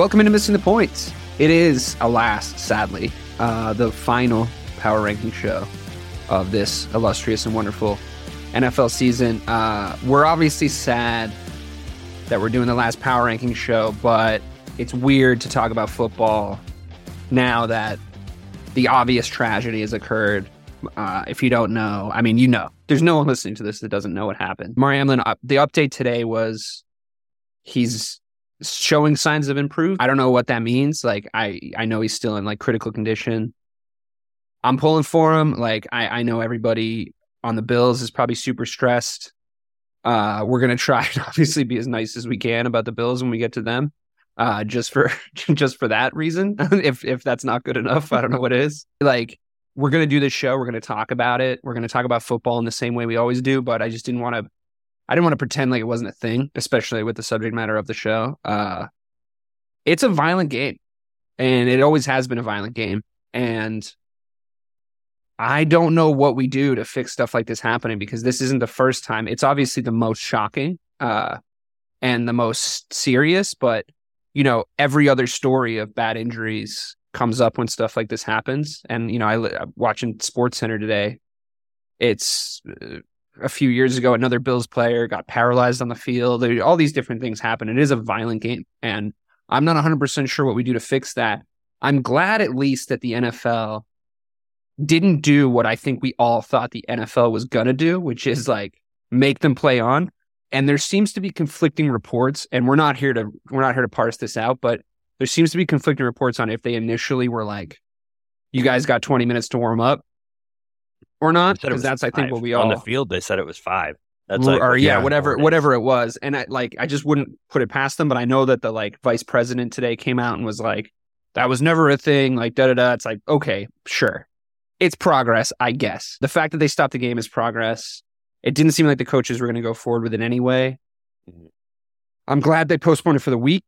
Welcome into Missing the Points. It is, alas, sadly, uh, the final power ranking show of this illustrious and wonderful NFL season. Uh, we're obviously sad that we're doing the last power ranking show, but it's weird to talk about football now that the obvious tragedy has occurred. Uh, if you don't know, I mean, you know, there's no one listening to this that doesn't know what happened. Damar Hamlin, uh, the update today was he's showing signs of improvement. I don't know what that means. Like I I know he's still in like critical condition. I'm pulling for him. Like I I know everybody on the Bills is probably super stressed. Uh we're going to try and obviously be as nice as we can about the Bills when we get to them. Uh just for just for that reason. if if that's not good enough, I don't know what is. Like we're going to do this show, we're going to talk about it. We're going to talk about football in the same way we always do, but I just didn't want to I didn't want to pretend like it wasn't a thing, especially with the subject matter of the show. Uh, it's a violent game, and it always has been a violent game. And I don't know what we do to fix stuff like this happening because this isn't the first time. It's obviously the most shocking uh, and the most serious, but you know, every other story of bad injuries comes up when stuff like this happens. And you know, I watching Sports Center today. It's uh, a few years ago, another Bills player got paralyzed on the field. All these different things happen. It is a violent game. And I'm not 100% sure what we do to fix that. I'm glad at least that the NFL didn't do what I think we all thought the NFL was going to do, which is like make them play on. And there seems to be conflicting reports, and we're not here to we're not here to parse this out, but there seems to be conflicting reports on if they initially were like, "You guys got 20 minutes to warm up," or not because that's five. I think what we all on the field they said it was five. That's like, or yeah, whatever whatever it was, and I like I just wouldn't put it past them. But I know that the like vice president today came out and was like, "That was never a thing." Like da da da. It's like okay, sure, it's progress, I guess. The fact that they stopped the game is progress. It didn't seem like the coaches were going to go forward with it anyway. Mm-hmm. I'm glad they postponed it for the week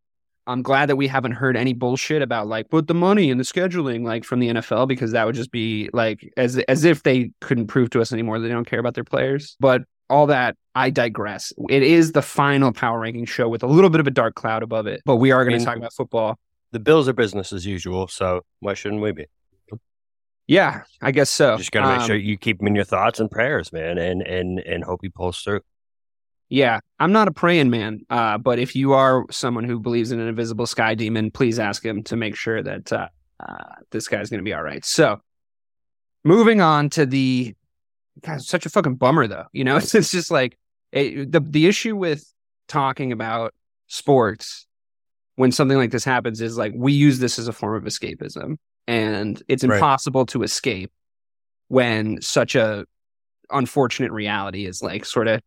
I'm glad that we haven't heard any bullshit about like put the money in the scheduling like from the NFL because that would just be like as as if they couldn't prove to us anymore that they don't care about their players. But all that I digress. It is the final power ranking show with a little bit of a dark cloud above it, but we are going to talk about football. The Bills are business as usual, so why shouldn't we be? Yeah, I guess so. Just got to make um, sure you keep them in your thoughts and prayers, man, and and and hope he pulls through. Yeah, I'm not a praying man, uh, but if you are someone who believes in an invisible sky demon, please ask him to make sure that uh, uh, this guy's going to be all right. So, moving on to the God, such a fucking bummer though. You know, it's, it's just like it, the the issue with talking about sports when something like this happens is like we use this as a form of escapism, and it's impossible right. to escape when such a unfortunate reality is like sort of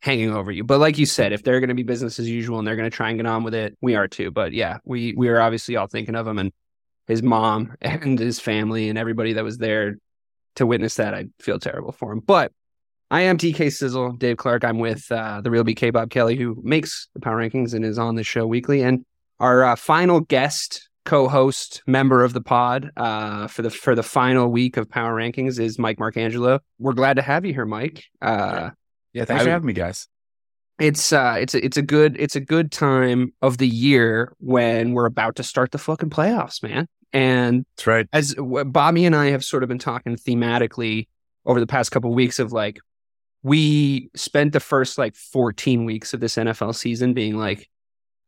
hanging over you. But like you said, if they're going to be business as usual and they're going to try and get on with it, we are too. But yeah, we we are obviously all thinking of him and his mom and his family and everybody that was there to witness that. I feel terrible for him. But I am DK Sizzle, Dave Clark. I'm with uh, the real BK Bob Kelly, who makes the Power Rankings and is on the show weekly. And our uh, final guest, co-host, member of the pod uh, for the for the final week of Power Rankings is Mike Marcangelo. We're glad to have you here, Mike. Uh, yeah, thanks I, for having me, guys. It's uh, it's a, it's a good it's a good time of the year when we're about to start the fucking playoffs, man. And that's right. As Bobby and I have sort of been talking thematically over the past couple of weeks of like we spent the first like 14 weeks of this NFL season being like,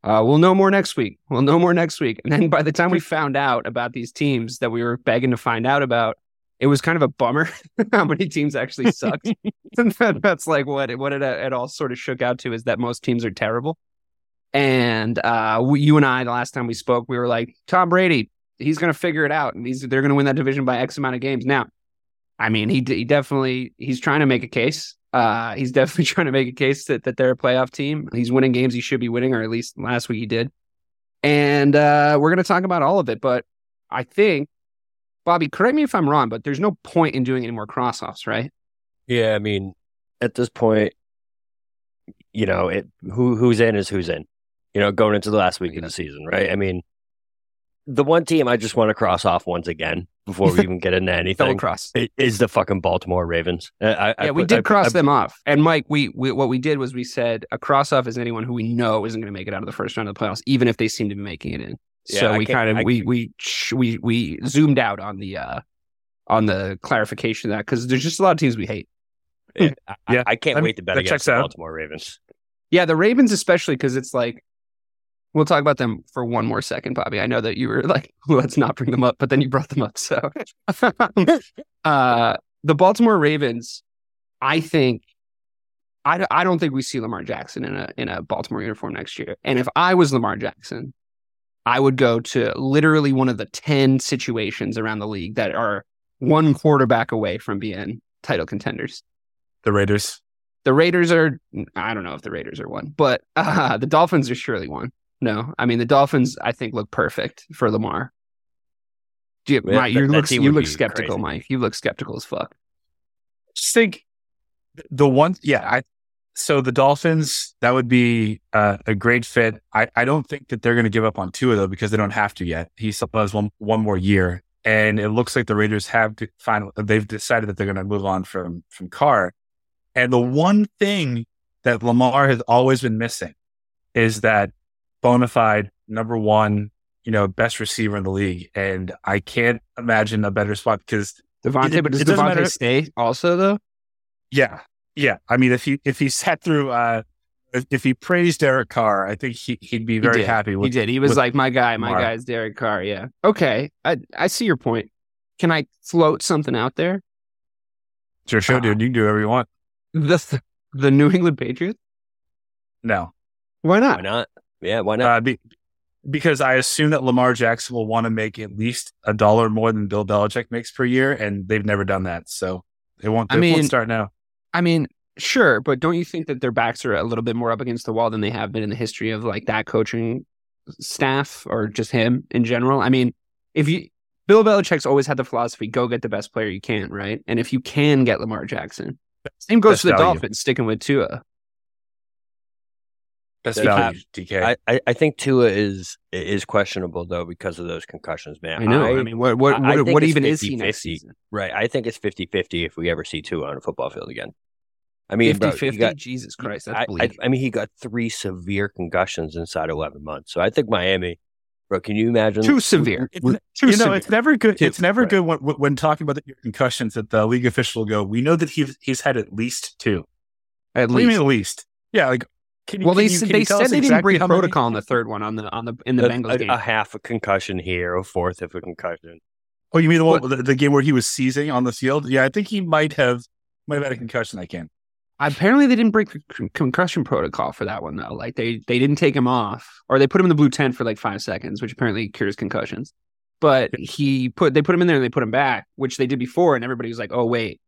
uh, we'll know more next week. We'll know more next week. And then by the time we found out about these teams that we were begging to find out about, it was kind of a bummer how many teams actually sucked. and that, that's like what it, what it, it all sort of shook out to is that most teams are terrible. And uh, we, you and I, the last time we spoke, we were like, Tom Brady, he's going to figure it out, and he's they're going to win that division by X amount of games. Now, I mean, he he definitely he's trying to make a case. Uh, he's definitely trying to make a case that that they're a playoff team. He's winning games he should be winning, or at least last week he did. And uh, we're going to talk about all of it, but I think Bobby, correct me if I'm wrong, but there's no point in doing any more cross offs, right? Yeah, I mean, at this point, you know, it who who's in is who's in. You know, going into the last week of the season, right? I mean, the one team I just want to cross off once again before we even get into anything cross. is the fucking Baltimore Ravens. I, I yeah, we did I- cross I- them off. And Mike, we, we what we did was we said a cross off is anyone who we know isn't going to make it out of the first round of the playoffs, even if they seem to be making it in. Yeah, so I we kind of I- we we we we zoomed out on the uh on the clarification of that because there's just a lot of teams we hate. Yeah, I, Yeah, I can't that- wait to bet that against checks the out. Baltimore Ravens. Yeah, the Ravens especially because it's like we'll talk about them for one more second, Bobby. I know that you were like, let's not bring them up, but then you brought them up. So uh the Baltimore Ravens, I think I, I don't think we see Lamar Jackson in a in a Baltimore uniform next year. And if I was Lamar Jackson, I would go to literally one of the 10 situations around the league that are one quarterback away from being title contenders. The Raiders. The Raiders are, I don't know if the Raiders are one, but uh, the Dolphins are surely one. No, I mean, the Dolphins, I think, look perfect for Lamar. Do you, Yeah, Mike, that- you that look, you look skeptical, crazy. Mike. You look skeptical as fuck. just think the one yeah i so the dolphins that would be uh, a great fit. I, I don't think that they're going to give up on Tua though because they don't have to yet. He still has one one more year. And it looks like the raiders have to finally they've decided that they're going to move on from from carr. And the one thing that lamar has always been missing is that bona fide number one you know best receiver in the league. And i can't imagine a better spot because Davante, It- but does it doesn't matter- Davante stay also, though? Yeah, yeah. I mean, if he if he sat through, uh, if, if he praised Derek Carr, I think he he'd be very did. happy He did. He was like, my guy, my Lamar. guy's Derek Carr. Yeah. Okay. I, I see your point. Can I float something out there? It's your show, Uh, dude. You can do whatever you want. The, the New England Patriots? No, Why not? Why not? Yeah, why not? uh, be, because I assume that Lamar Jackson will want to make at least a dollar more than Bill Belichick makes per year, and they've never done that, so they won't. I They won't mean- start now. I mean, sure, but don't you think that their backs are a little bit more up against the wall than they have been in the history of like that coaching staff or just him in general? I mean, if you Bill Belichick's always had the philosophy go get the best player you can, right? And if you can get Lamar Jackson, same goes Best to the value. Dolphins sticking with Tua. Best They value, DK. I, I, I think Tua is is questionable though because of those concussions, man. I know. I, mean, what what I- I what, think what it's even is he 50-50. next season? right. I think it's 50-50 if we ever see Tua on a football field again. I mean, 50 bro, he 50? got- Jesus Christ, that's I, I, bleak. I mean, he got three severe concussions inside eleven months. So I think Miami, bro. Can you imagine? Too severe. It's, Too you know, severe. it's never good. Too, it's never right. good when, when talking about the concussions that the league official will go. We know that he's he's had at least two. At What do you least. mean at least? Yeah, like can you, Well, can they you, said can they you tell said us they didn't exactly break many- protocol on the third one on the on the in the a, Bengals a- game. a half a concussion here, a fourth of a concussion. Oh, you mean the one the, the game where he was seizing on the field? Yeah, I think he might have might have had a concussion. I can. Apparently, they didn't break the concussion protocol for that one though. Like they they didn't take him off, or they put him in the blue tent for like five seconds, which apparently cures concussions. But he put they put him in there and they put him back, which they did before, and everybody was like, "Oh wait,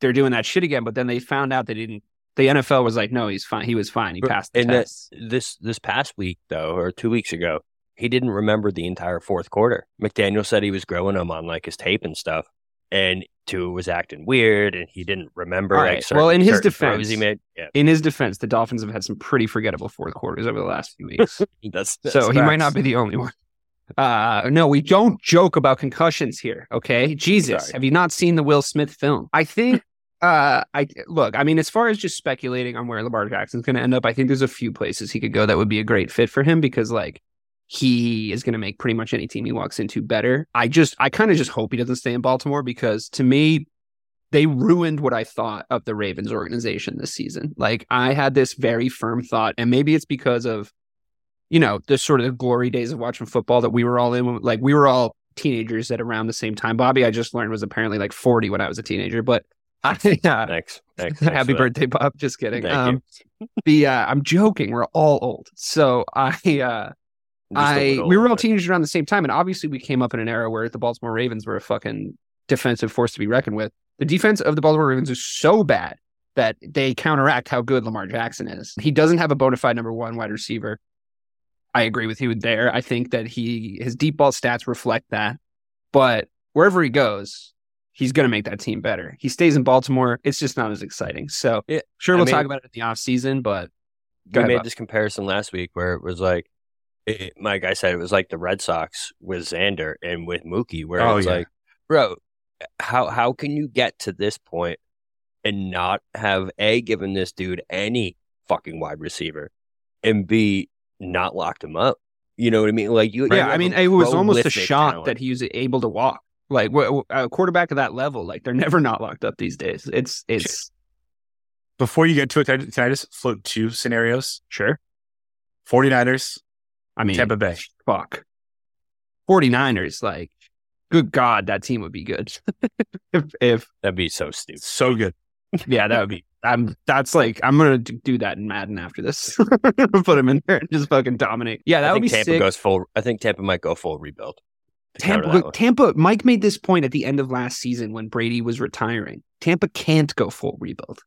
they're doing that shit again." But then they found out they didn't. The NFL was like, "No, he's fine. He was fine. He passed the and that- test." This this past week though, or two weeks ago, he didn't remember the entire fourth quarter. McDaniel said he was growing him on like his tape and stuff, and Tua was acting weird, and he didn't remember. All like, certain, Well, in his defense- he made. Yeah, In his defense, the Dolphins have had some pretty forgettable fourth quarters over the last few weeks. that's, so that's he might not be the only one. Uh, no, we don't joke about concussions here. Okay, Jesus, Sorry. have you not seen the Will Smith film? I think. Uh, I look. I mean, as far as just speculating on where Lamar Jackson's going to end up, I think there's a few places he could go that would be a great fit for him because, like, he is going to make pretty much any team he walks into better. I just, I kind of just hope he doesn't stay in Baltimore because to me, they ruined what I thought of the Ravens organization this season. Like I had this very firm thought, and maybe it's because of, you know, the sort of the glory days of watching football that we were all in. Like we were all teenagers at around the same time. Bobby, I just learned was apparently like 40 when I was a teenager, but I, uh, Thanks. Thanks. happy Thanks that. birthday, Bob. Just kidding. Thank um, the uh, I'm joking. We're all old. So I, uh, I we were all teenagers around the same time, and obviously we came up in an era where the Baltimore Ravens were a fucking defensive force to be reckoned with. The defense of the Baltimore Ravens is so bad that they counteract how good Lamar Jackson is. He doesn't have a bona fide number one wide receiver. I agree with you there. I think that he his deep ball stats reflect that, but wherever he goes, he's going to make that team better. He stays in Baltimore, it's just not as exciting. So Yeah, sure, we'll mean- talk about it in the off season, but we ahead, made Bob. this comparison last week where it was like, it, it- my guy said it was like the Red Sox with Xander and with Mookie, where Oh, it's yeah. like, bro, how how can you get to this point and not have a given this dude any fucking wide receiver, and b not locked him up? You know what I mean? Like you, you yeah, I mean, it was almost a shock talent. that he was able to walk. Like wh- wh- a quarterback of that level, like they're never not locked up these days. It's it's Before you get to it, can I, can I just float two scenarios? sure. 49ers, I mean, Tampa Bay. fuck. 49ers, like, good God, that team would be good. if, if, that'd be so stupid. So good. yeah, that would be, I'm, that's like, I'm going to do that in Madden after this. Put him in there and just fucking dominate. Yeah, that I would be Tampa sick. goes full. I think Tampa might go full rebuild. Tampa, look. Tampa, Mike made this point at the end of last season when Brady was retiring. Tampa can't go full rebuild.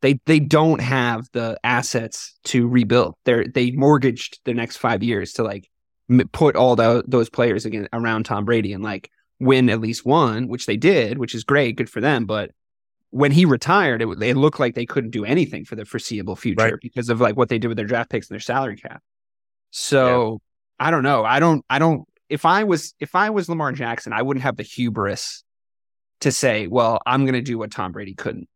They they don't have the assets to rebuild. They're they mortgaged the next five years to like put all tho- those players again around Tom Brady and like win at least one, which they did, which is great, good for them. But when he retired, it, it looked like they couldn't do anything for the foreseeable future Right. because of like what they did with their draft picks and their salary cap. So I don't know. I don't. I don't. If I was if I was Lamar Jackson, I wouldn't have the hubris to say, "Well, I'm going to do what Tom Brady couldn't."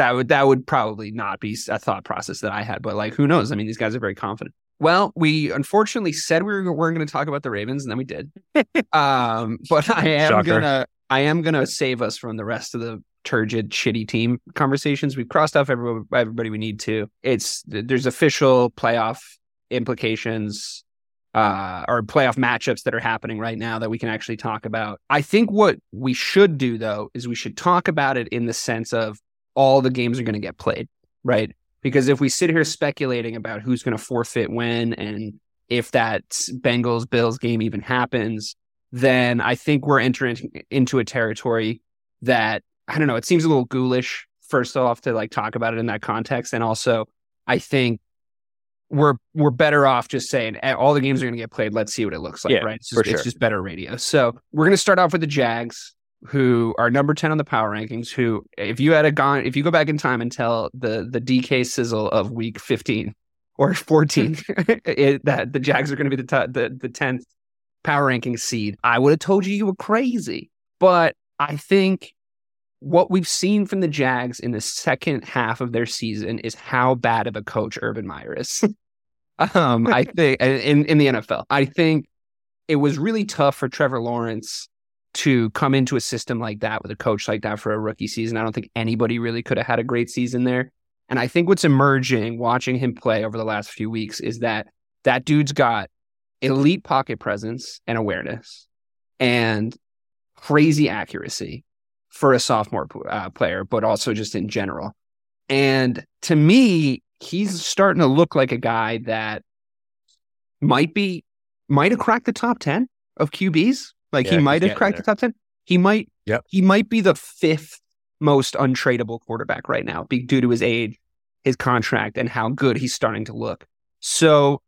That would that would probably not be a thought process that I had. But like, who knows? I mean, these guys are very confident. Well, we unfortunately said we were, weren't going to talk about the Ravens, and then we did. um, but I am Shocker. gonna I am gonna save us from the rest of the turgid, shitty team conversations. We've crossed off everybody, everybody we need to. It's there's official playoff implications uh, or playoff matchups that are happening right now that we can actually talk about. I think what we should do though is we should talk about it in the sense of all the games are going to get played, right? Because if we sit here speculating about who's going to forfeit when and if that Bengals Bills game even happens, then I think we're entering into a territory that I don't know. It seems a little ghoulish, first off, to like talk about it in that context, and also I think we're we're better off just saying "Eh, all the games are going to get played. Let's see what it looks like, Yeah, right? It's just, it's just better radio. So we're going to start off with the Jags, who are number ten on the power rankings. Who, if you had a gone, if you go back in time and tell the the DK sizzle of week fifteen or fourteen it, that the Jags are going to be the top, the the tenth power ranking seed, I would have told you you were crazy. But I think what we've seen from the Jags in the second half of their season is how bad of a coach Urban Meyer is. um, I think in in the NFL, I think it was really tough for Trevor Lawrence to come into a system like that with a coach like that for a rookie season. I don't think anybody really could have had a great season there. And I think what's emerging watching him play over the last few weeks is that that dude's got elite pocket presence and awareness and crazy accuracy for a sophomore uh, player, but also just in general. And to me, he's starting to look like a guy that might be might have cracked the top 10 of QBs. Like Yeah, he might have getting cracked the top 10. He might Yep. he might be the fifth most untradeable quarterback right now due to his age, his contract and how good he's starting to look. So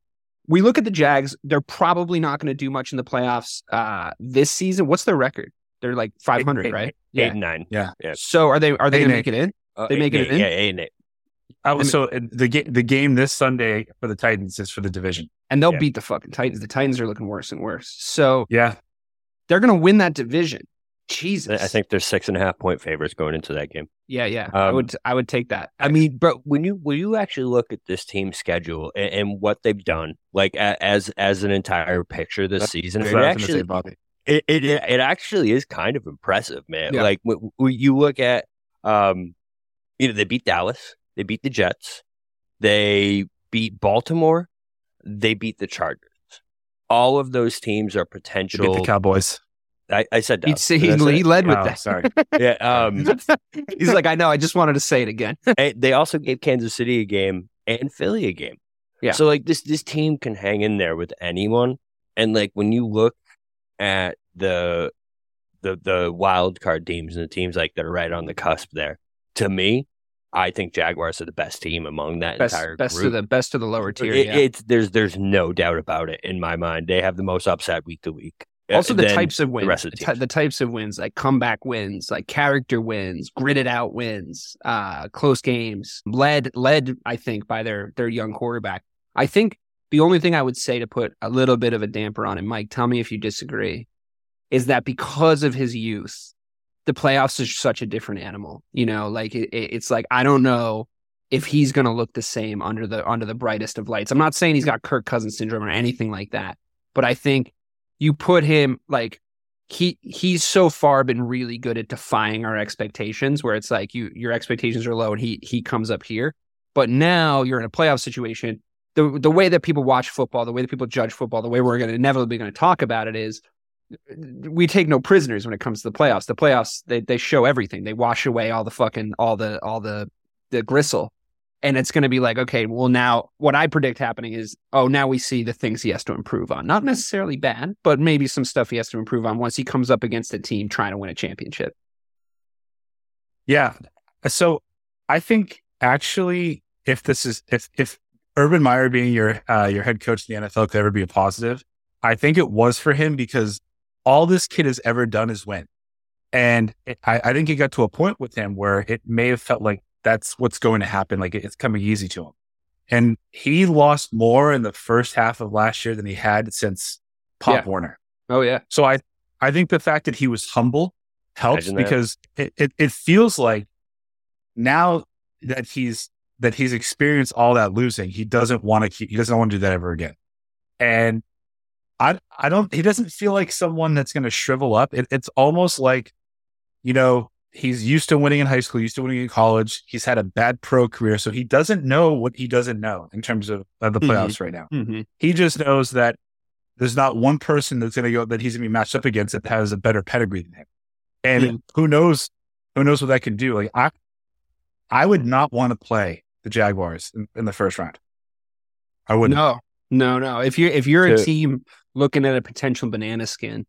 we look at the Jags, they're probably not going to do much in the playoffs uh this season. What's their record? They're like 500, Eight- right? Eight and nine. Yeah. yeah. So are they are they Eight going to make it in? Uh, They eight making it in? Yeah, eight and eight. Mean- so the game the game this Sunday for the Titans is for the division. And they'll Yeah. beat the fucking Titans. The Titans are looking worse and worse. So Yeah, they're going to win that division. Jesus. I think there's six and a half point favorites going into that game. Yeah, yeah. I Um, would I would take that. I mean, bro, when you when you actually look at this team schedule and, and what they've done, like a, as as an entire picture this season, it what I was gonna say, actually Bobby. it, it it actually is kind of impressive, man. Yeah. Like when, when you look at Um, you know, they beat Dallas, they beat the Jets, they beat Baltimore, they beat the Chargers. All of those teams are To beat potential. the Cowboys. I, I said He'd he, I say he it? led with Oh, that. sorry. yeah. Um, He's like, I know. I just wanted to say it again. they also gave Kansas City a game and Philly a game. Yeah. So like this this team can hang in there with anyone. And like when you look at the the the wild card teams and the teams like that are right on the cusp there, to me, I think Jaguars are the best team among that Best, entire best group. of the best of the lower tier. It- yeah. It's there's there's no doubt about it in my mind. They have the most upset week to week. Also the types of wins, the the, the types of wins, like comeback wins, like character wins, gritted out wins, uh, close games, led led. I think by their their young quarterback. I think the only thing I would say to put a little bit of a damper on it, Mike, tell me if you disagree, is that because of his youth, the playoffs is such a different animal. You know, like it, it- it's like I don't know if he's going to look the same under the under the brightest of lights. I'm not saying he's got Kirk Cousins syndrome or anything like that, but I think you put him like he he's so far been really good at defying our expectations where it's like you your expectations are low and he he comes up here. But now you're in a playoff situation. The the way that people watch football, the way that people judge football, the way we're going to inevitably going to talk about it is we take no prisoners when it comes to the playoffs. The playoffs they they show everything. They wash away all the fucking all the all the the gristle. And it's going to be like, okay, well, now what I predict happening is, oh, now we see the things he has to improve on. Not necessarily bad, but maybe some stuff he has to improve on once he comes up against a team trying to win a championship. Yeah. So I think actually, if this is if if Urban Meyer being your uh, your head coach in the NFL could ever be a positive, I think it was for him because all this kid has ever done is win, and it, I, I think it got to a point with him where it may have felt like that's what's going to happen, like it's coming easy to him, and he lost more in the first half of last year than he had since Pop Yeah. Warner. Oh yeah, So I, I think the fact that he was humble helps because it, it, it feels like now that he's that he's experienced all that losing, he doesn't want to keep he doesn't want to do that ever again. And I I don't he doesn't feel like someone that's gonna shrivel up. It, it's almost like, you know, he's used to winning in high school, used to winning in college. He's had a bad pro career, so he doesn't know what he doesn't know in terms of, of the Mhm. playoffs right now. mm-hmm. He just knows that there's not one person that's going to go that he's going to be matched up against that has a better pedigree than him. And Yeah. who knows, who knows what that can do? Like I, I would not want to play the Jaguars in, in the first round. I wouldn't. no, no, no. If you're if you're a team looking at a potential banana skin,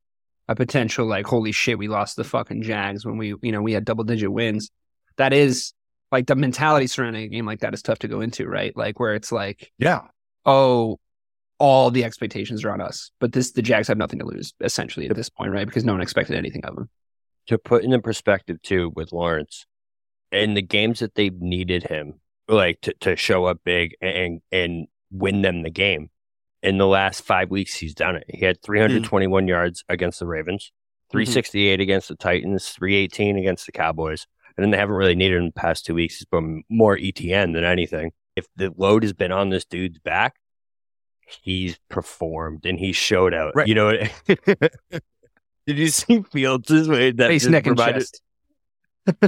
a potential like holy shit, we lost the fucking Jags when we you know we had double digit wins. That is like the mentality surrounding a game like that is tough to go into, right? Like where it's like Yeah. oh, all the expectations are on us. But this, the Jags have nothing to lose essentially at this point, right? Because no one expected anything of them. to put into perspective too with Lawrence, in the games that they've needed him like to, to show up big and and win them the game. In the last five weeks, he's done it. He had hmm. 321 yards against the Ravens, hmm. 368 against the Titans, 318 against the Cowboys, and then they haven't really needed him the past two weeks. He's been more ETN than anything. If the load has been on this dude's back, he's performed and he showed out. Right. You know, did you see Fields this way? That Face, neck, and provided- chest.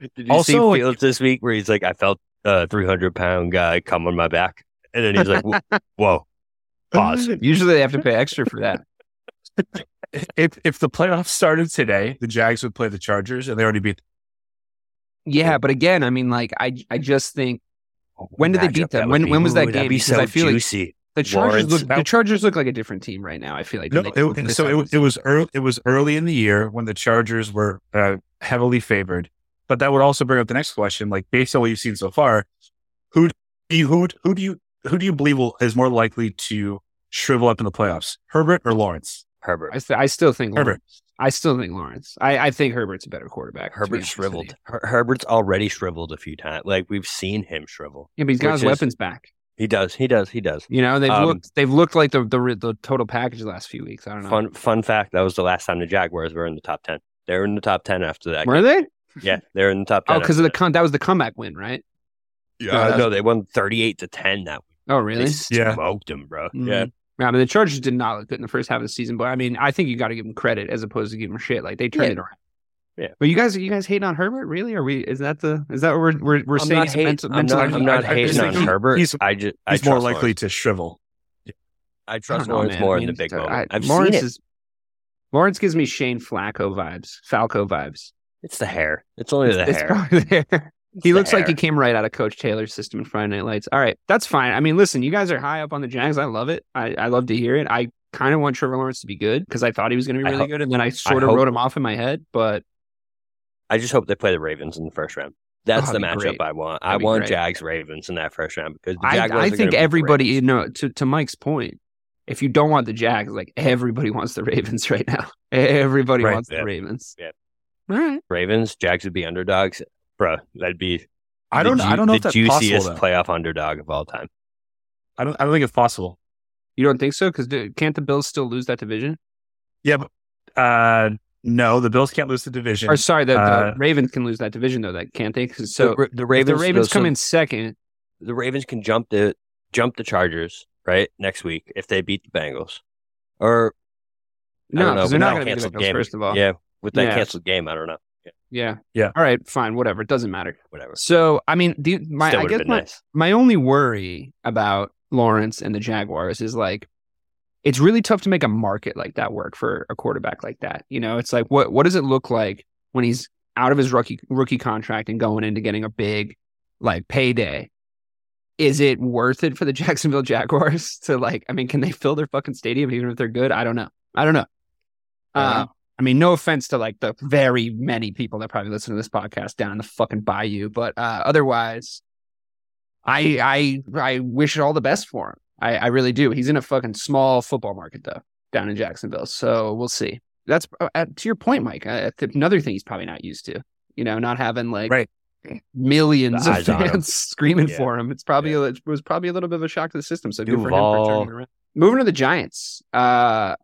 did you Also, see Fields this week where he's like, I felt a 300 pound guy come on my back? And then he's like, whoa, pause. Usually they have to pay extra for that. If if the playoffs started today, the Jags would play the Chargers, and they already beat. them. Yeah, but again, I mean, like I, I just think When did they beat them? When- be- when was that ooh, game? Be Because so I feel like- juicy. the Chargers Lawrence. look. The Chargers look like a different team right now. I feel like. No, than they did it, so it, time. it was early. It was early in the year when the Chargers were uh, heavily favored. But that would also bring up the next question. Like based on what you've seen so far, who do you who, who do you who do you believe will, is more likely to shrivel up in the playoffs, Herbert or Lawrence? Herbert. I, th- I still think Herbert. Lawrence. I still think Lawrence. I, I think Herbert's a better quarterback. Herbert shriveled. Her- Herbert's already shriveled a few times. Like we've seen him shrivel. Yeah, but he's got his is- weapons back. He does. He does. He does. You know, they've Um, looked. They've looked like the, the the total package the last few weeks. I don't know. Fun fun fact. That was the last time the Jaguars were in the top ten. They were in the top ten after that. Were they? Yeah, they're in the top ten. Oh, because of the con. That was the comeback win, right? Yeah. no, Uh, no, they won thirty-eight to ten that week. Oh, They really? Yeah. smoked them, bro. Mhm. Yeah, Yeah, I mean, the Chargers did not look good in the first half of the season, but I mean, I think you got to give them credit as opposed to give them shit. Like they turned Yeah. it around. Yeah. But you guys, you guys hating on Herbert? Really? Are we? Is that the? Is that what we're we're, we're I'm saying? not, hate, mental- I'm mental- not, I'm not I- I hating think on he- Herbert. he's- I just I more trust likely Lawrence. to shrivel. I I trust don't know, Lawrence man. more I in the big I- moment. I've Lawrence seen it. is Lawrence gives me Shane Flacco vibes, Falco vibes. It's the hair. It's only the It's hair. probably there. He looks like he came right out of Coach Taylor's system in Friday Night Lights. All right, that's fine. I mean, listen, you guys are high up on the Jags. I love it. I, I love to hear it. I kind of want Trevor Lawrence to be good because I thought he was going to be really hope- good, and then I sort of hope- wrote him off in my head. But I just hope they play the Ravens in the first round. Oh, that's Oh, the matchup great. I want. I That'd be want great. Jags Ravens in that first round because the I, I think gonna beat the everybody, you know, to to Mike's point, if you don't want the Jags, like everybody wants the Ravens right now. Everybody Right, wants yeah. the Ravens. Yeah. All right. Ravens, Jags would be underdogs, Bruh, That'd be. I don't. I don't know the if that's juiciest possible. Though. playoff underdog of all time. I don't. I don't think it's possible. You don't think so? Because can't the Bills still lose that division? Yeah, but uh, no, the Bills can't lose the division. Or sorry, the, Uh, the Ravens can lose that division though. That can't they? 'Cause so the, the Ravens, the Ravens so come in second, The Ravens can jump the jump the Chargers right next week if they beat the Bengals, or I no, don't know, because they're not going to be the Bengals, game. first of all. Yeah, with that Yeah. canceled game, I don't know. Yeah, yeah. All right, fine, whatever. It doesn't matter. whatever. So I mean, the, my Still I guess my, nice. my only worry about Lawrence and the Jaguars is like it's really tough to make a market like that work for a quarterback like that. You know, it's like what what does it look like when he's out of his rookie rookie contract and going into getting a big like payday? Is it worth it for the Jacksonville Jaguars to like? I mean, can they fill their fucking stadium even if they're good? I don't know. I don't know. Uh. I mean, no offense to like the very many people that probably listen to this podcast down in the fucking bayou, but uh, otherwise, I I I wish all the best for him. I, I really do. He's in a fucking small football market though, down in Jacksonville. So we'll see. That's uh, uh, to your point, Mike. Uh, another thing he's probably not used to. You know, not having like Right. millions of eyes on him. fans screaming Yeah. for him. It's probably a, it was probably a little bit of a shock to the system. So good for him for turning around. Moving to the Giants. Uh,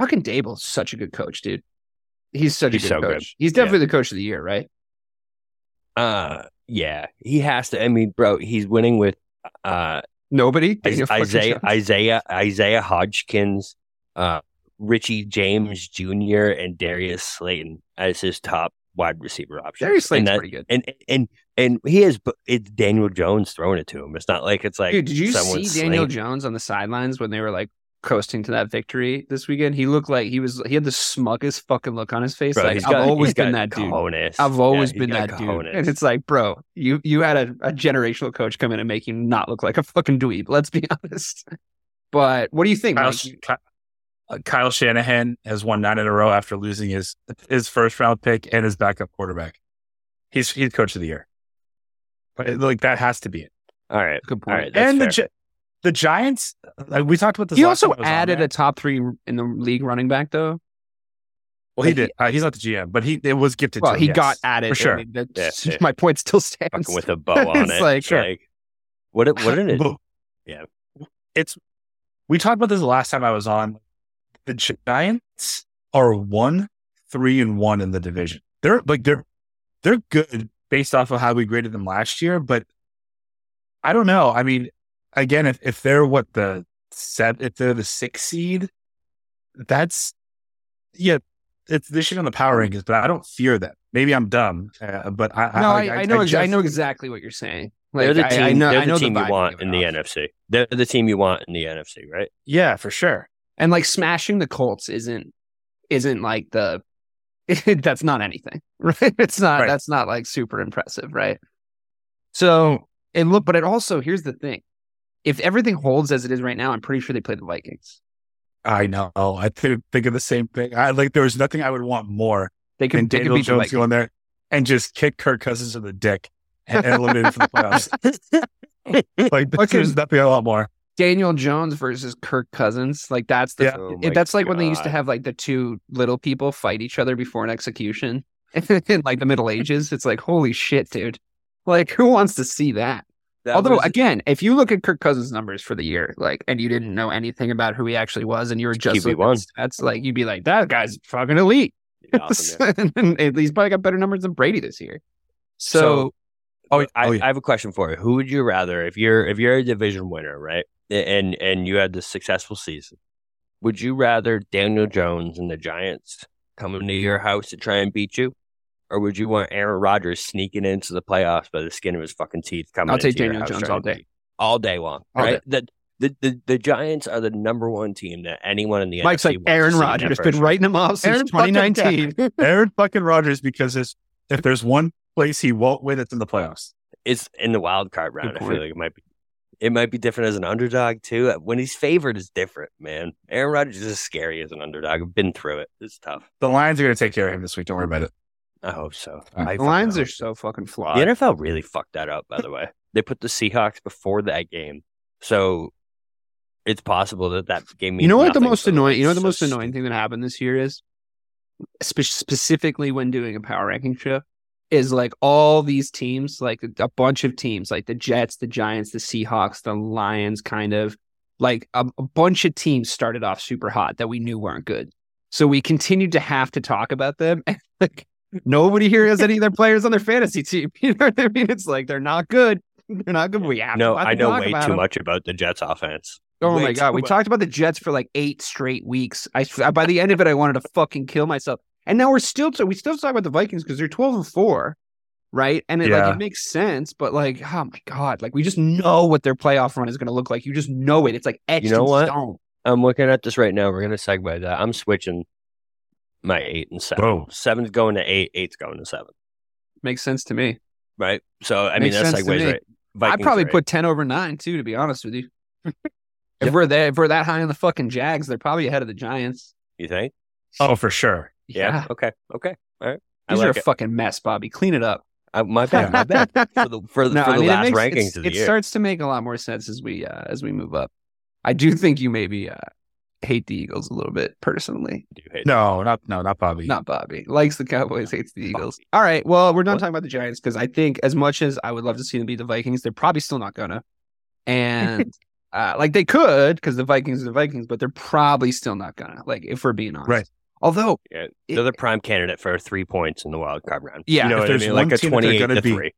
fucking Daboll's such a good coach, dude. He's such He's a good so good. coach. He's definitely the coach of the year, right? Uh, yeah, he has to. I mean, bro, he's winning with uh Nobody. Daniel fucking Isaiah Isaiah Isaiah Hodgins, uh, Richie James Jr. and Darius Slayton as his top wide receiver options. Darius Slayton's that- pretty good. And and and he is. but It's Daniel Jones throwing it to him. It's not like it's like Dude, did you see Daniel slaying- Jones on the sidelines when they were like coasting to that victory this weekend? He looked like he was he had the smuggest fucking look on his face. Bro, like he's I've got- always he's been got that dude. I've always he's been got that dude. And it's like, bro, you you had a, a generational coach come in and make you not look like a fucking dweeb. Let's be honest. But what do you think? Kyle, Mike? Ky- uh, Kyle Shanahan has won nine in a row after losing his his first round pick and his backup quarterback. He's he's coach of the year. But it- like that has to be it. all right, Good point. right. That's and fair. the Gi- the Giants, like we talked about this. He last also time I on added a top three in the league running back, though. Well, he like, did. Uh, he's not the GM, but he it was gifted. Well, to him, he yes, got added for sure. I mean, Yeah, yeah. My point still stands. fucking with a bow on It's it. like, sure. what? it- What did it? But Yeah. it's we talked about this the last time I was on. The Giants are one, three, and one in the division. They're like they're they're good based off of how we graded them last year, but I don't know. I mean, again, if if they're what the set, if they're the six seed, that's yeah. It's this should be on the power rankings, but I don't fear that. Maybe I'm dumb, uh, but I No, I, I, know. I just- know exactly what you're saying. they're the team. I, know. they're I the know team the you want in the off. NFC. They're the team you want in the NFC, right? Yeah, for sure. and like smashing the Colts isn't isn't like the that's not anything, right? It's not Right. that's not like super impressive, right? So and look, but it also here's the thing: if everything holds as it is right now, I'm pretty sure they play the Vikings. I know. I think, think of the same thing. I like. There was nothing I would want more They than could, they Daniel beat Jones Vikings. going there and just kick Kirk Cousins in the dick and, and eliminate him from the playoffs. like Fucking- there's nothing I want more. Daniel Jones versus Kirk Cousins, like that's the Yeah. Oh that's like when they used to have like the two little people fight each other before an execution in like the Middle Ages. It's like holy shit, dude! Like who wants to see that? That Although was- again, if you look at Kirk Cousins' numbers for the year, like, and you didn't know anything about who he actually was, and you were just looking QB1. at like, you'd be like, that guy's fucking elite. awesome, yeah. and he's probably got better numbers than Brady this year. So, So- Oh, I, oh, yeah. I have a question for you. Who would you rather, if you're if you're a division winner, right, and and you had the successful season, would you rather Daniel Jones and the Giants come into your house to try and beat you, or would you want Aaron Rodgers sneaking into the playoffs by the skin of his fucking teeth? Coming I'll take into your Daniel Jones all day. all day long, All right? The, the the the Giants are the number one team that anyone in the Mike's NFC like wants Aaron see in that Rodgers first been round. writing him off since Aaron fucking 2019. Aaron fucking Rodgers because it's, if there's one place he won't win, it's in the playoffs. It's in the wild card round. I feel like it might be. It might be different as an underdog too. When he's favored, is different, man. Aaron Rodgers is scary as an underdog. I've been through it. It's tough. The Lions are going to take care of him this week. Don't worry about it. I hope so. I The Lions fucking are so fucking flawed. The NFL really fucked that up, by the way. They put the Seahawks before that game, so it's possible that that game. You know what the most annoying? You know what the So most annoying thing that happened this year is, spe- specifically when doing a power ranking show, is like all these teams, like a bunch of teams, like the Jets, the Giants, the Seahawks, the Lions, kind of like a, a bunch of teams started off super hot that we knew weren't good. So we continued to have to talk about them. And like nobody here has any of their players on their fantasy team. You know what I mean? It's like they're not good. They're not good. We have No, to I know way too them. much about the Jets offense. Oh Way my god, we much. talked about the Jets for like eight straight weeks. I by the end of it, I wanted to fucking kill myself. And now we're still we still talk about the Vikings because they're twelve and four, right? And it like it makes sense, but like oh my god, like we just know what their playoff run is going to look like. You just know it. It's like etched You know in what? stone. I'm looking at this right now. We're gonna segue that. I'm switching my eight and seven. Whoa. Seven's going to eight. Eight's going to seven. Makes sense to me. Right. So I mean Makes that sense to segues me. right. I'd probably put ten over nine too. To be honest with you, if Yep. we're there, if we're that high on the fucking Jags, they're probably ahead of the Giants. You think? Oh, for sure. Yeah. Okay. Okay. All right. I these like are a it. fucking mess, Bobby. Clean it up. I, my bad. My bad. For the for, No, for I mean, last makes- rankings of the it year. It starts to make a lot more sense as we uh, as we move up. I do think you maybe uh, hate the Eagles a little bit personally. I do hate No, not no, not Bobby. Not Bobby likes the Cowboys, hates the Eagles. All right, well, we're done What? talking about the Giants because I think as much as I would love to see them beat the Vikings, they're probably still not gonna. And uh, like they could because the Vikings are the Vikings, but they're probably still not gonna. Like if we're being honest, Right. Although Yeah, they're the prime candidate for three points in the wild card round. Yeah, you know if what I there's mean, one like a team that twenty-eight gonna to beat- three.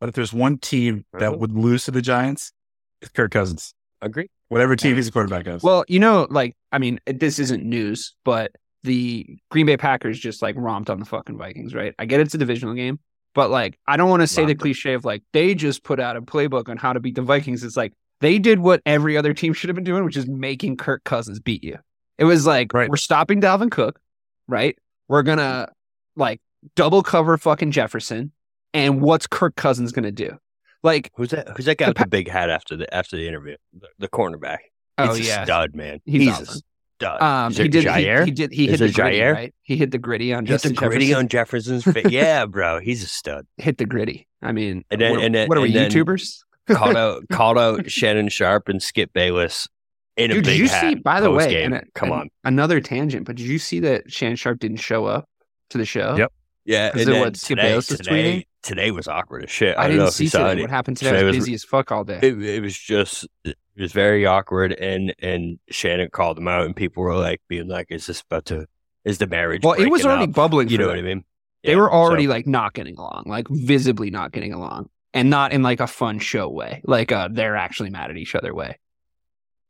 But if there's one team that Uh-huh. would lose to the Giants, it's Kirk Cousins. Agree. Whatever team he's a quarterback of. Well, you know, like I mean, this isn't news, but the Green Bay Packers just like romped on the fucking Vikings, right? I get it's a divisional game, but like I don't want to say the cliche of like they just put out a playbook on how to beat the Vikings. It's like they did what every other team should have been doing, which is making Kirk Cousins beat you. It was like Right. we're stopping Dalvin Cook, right? We're gonna like double cover fucking Jefferson, and what's Kirk Cousins gonna do? Like, Who's that? Who's that guy The with the big hat after the after the interview? The, the cornerback. oh He's a yeah, stud man. He's He's, awesome. a stud. Um, he did. He, Jaire? he did. He Is hit the it griddy, Jaire? right? He hit the griddy on Hit the griddy Jefferson. on Jefferson's face. yeah, bro, he's a stud. hit the griddy. I mean, And then- what, and then- what are we then- YouTubers? called out called out Shannon Sharpe and Skip Bayless in a Dude, big did you hat. see? By the way, a- come on, another tangent. But did you see that Shannon Sharpe didn't show up to the show? Yep. yeah. Is it what Skip Bayless was tweeting? Today was awkward as shit. I, I, didn't see today. it. What happened today? Today I was was- busy as fuck all day. it, it was just it was very awkward and and Shannon called him out and people were like being like is this about to is the marriage well, it was already up? bubbling. you know them. what I mean They Yeah, were already so- like not getting along, like visibly not getting along, and not in like a fun show way, like uh, they're actually mad at each other way.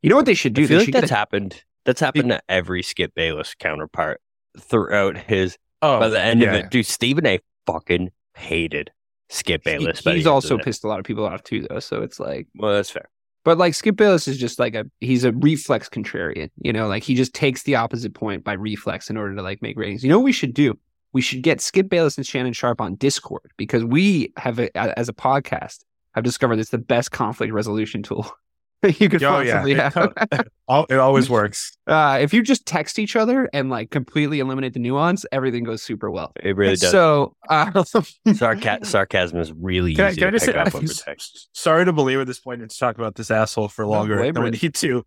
You know what they should do? I feel They like that's a- happened that's happened to every Skip Bayless counterpart throughout his oh, by the end yeah. of it dude Stephen A fucking hated Skip Bayless he- he's also pissed a lot of people off too, though. So it's like well that's fair But like Skip Bayless is just like a he's a reflex contrarian, you know, like he just takes the opposite point by reflex in order to like make ratings. You know what we should do? We should get Skip Bayless and Shannon Sharpe on Discord because we have a, as a podcast have discovered it's the best conflict resolution tool you could Oh, yeah. possibly It have. Al- it always works. uh, if you just text each other and like completely eliminate the nuance, everything goes super well. it really does So uh, Sarca- sarcasm is really Can I, easy can I to just pick say, up over text sorry to belabor this point and to talk about this asshole for longer belabor than we it. need to.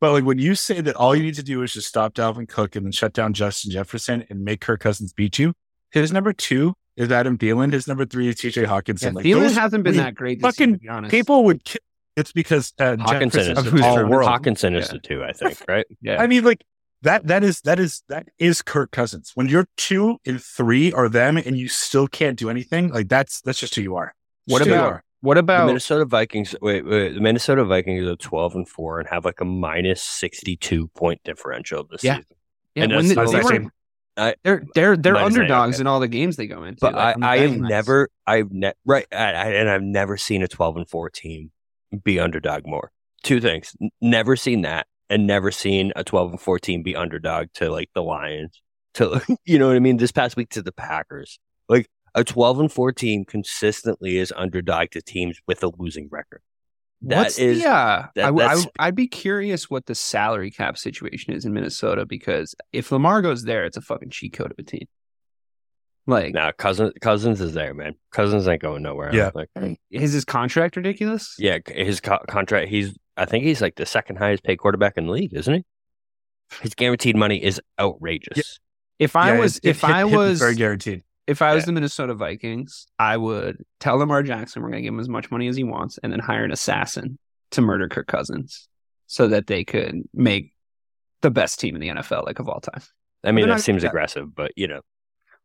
But like when you say that all you need to do is just stop Dalvin Cook and then shut down Justin Jefferson and make Kirk Cousins beat you, his number two is Adam Thielen. His number three is TJ yeah, Hockenson. Like, Thielen hasn't been that great. This fucking year, to be honest. people would. Kill. It's because uh, Hockenson Jefferson is is who's all world. Hockenson is Yeah. the two I think right yeah. I mean, like that. That is that is that is Kirk Cousins. When you're two and three are them, and you still can't do anything, like that's that's just who you are. What Just who you about- are. what The about Minnesota Vikings. Wait, wait, the Minnesota Vikings are twelve and four and have like a minus sixty-two point differential this Yeah. season. yeah, and when that's the- they were, I, they're they're they're Minus underdogs in all the games they go into. but like, I, I have betting lines. never, I've ne- right, I, I, and I've never seen a twelve and four team be underdog more. Two things: never seen that, and never seen a twelve and 14 be underdog to like the Lions. To you know what I mean? This past week to the Packers, like a twelve and 14 consistently is underdog to teams with a losing record. That What's is- the, uh, that- I, I I'd be curious what the salary cap situation is in Minnesota because if Lamar goes there, it's a fucking cheat code of a team. Like, Now, Cousins, Cousins is there, man. Cousins ain't going nowhere. Yeah. don't is his contract ridiculous? Yeah, his co- contract. He's. I think he's like the second highest paid quarterback in the league, isn't he? His guaranteed money is outrageous. If I Yeah, was, it- it if hit- I hit was, very guaranteed. if I was Yeah. the Minnesota Vikings, I would tell Lamar Jackson we're going to give him as much money as he wants, and then hire an assassin to murder Kirk Cousins, so that they could make the best team in the NFL, like of all time. I mean, they're that not- seems yeah. aggressive, but you know,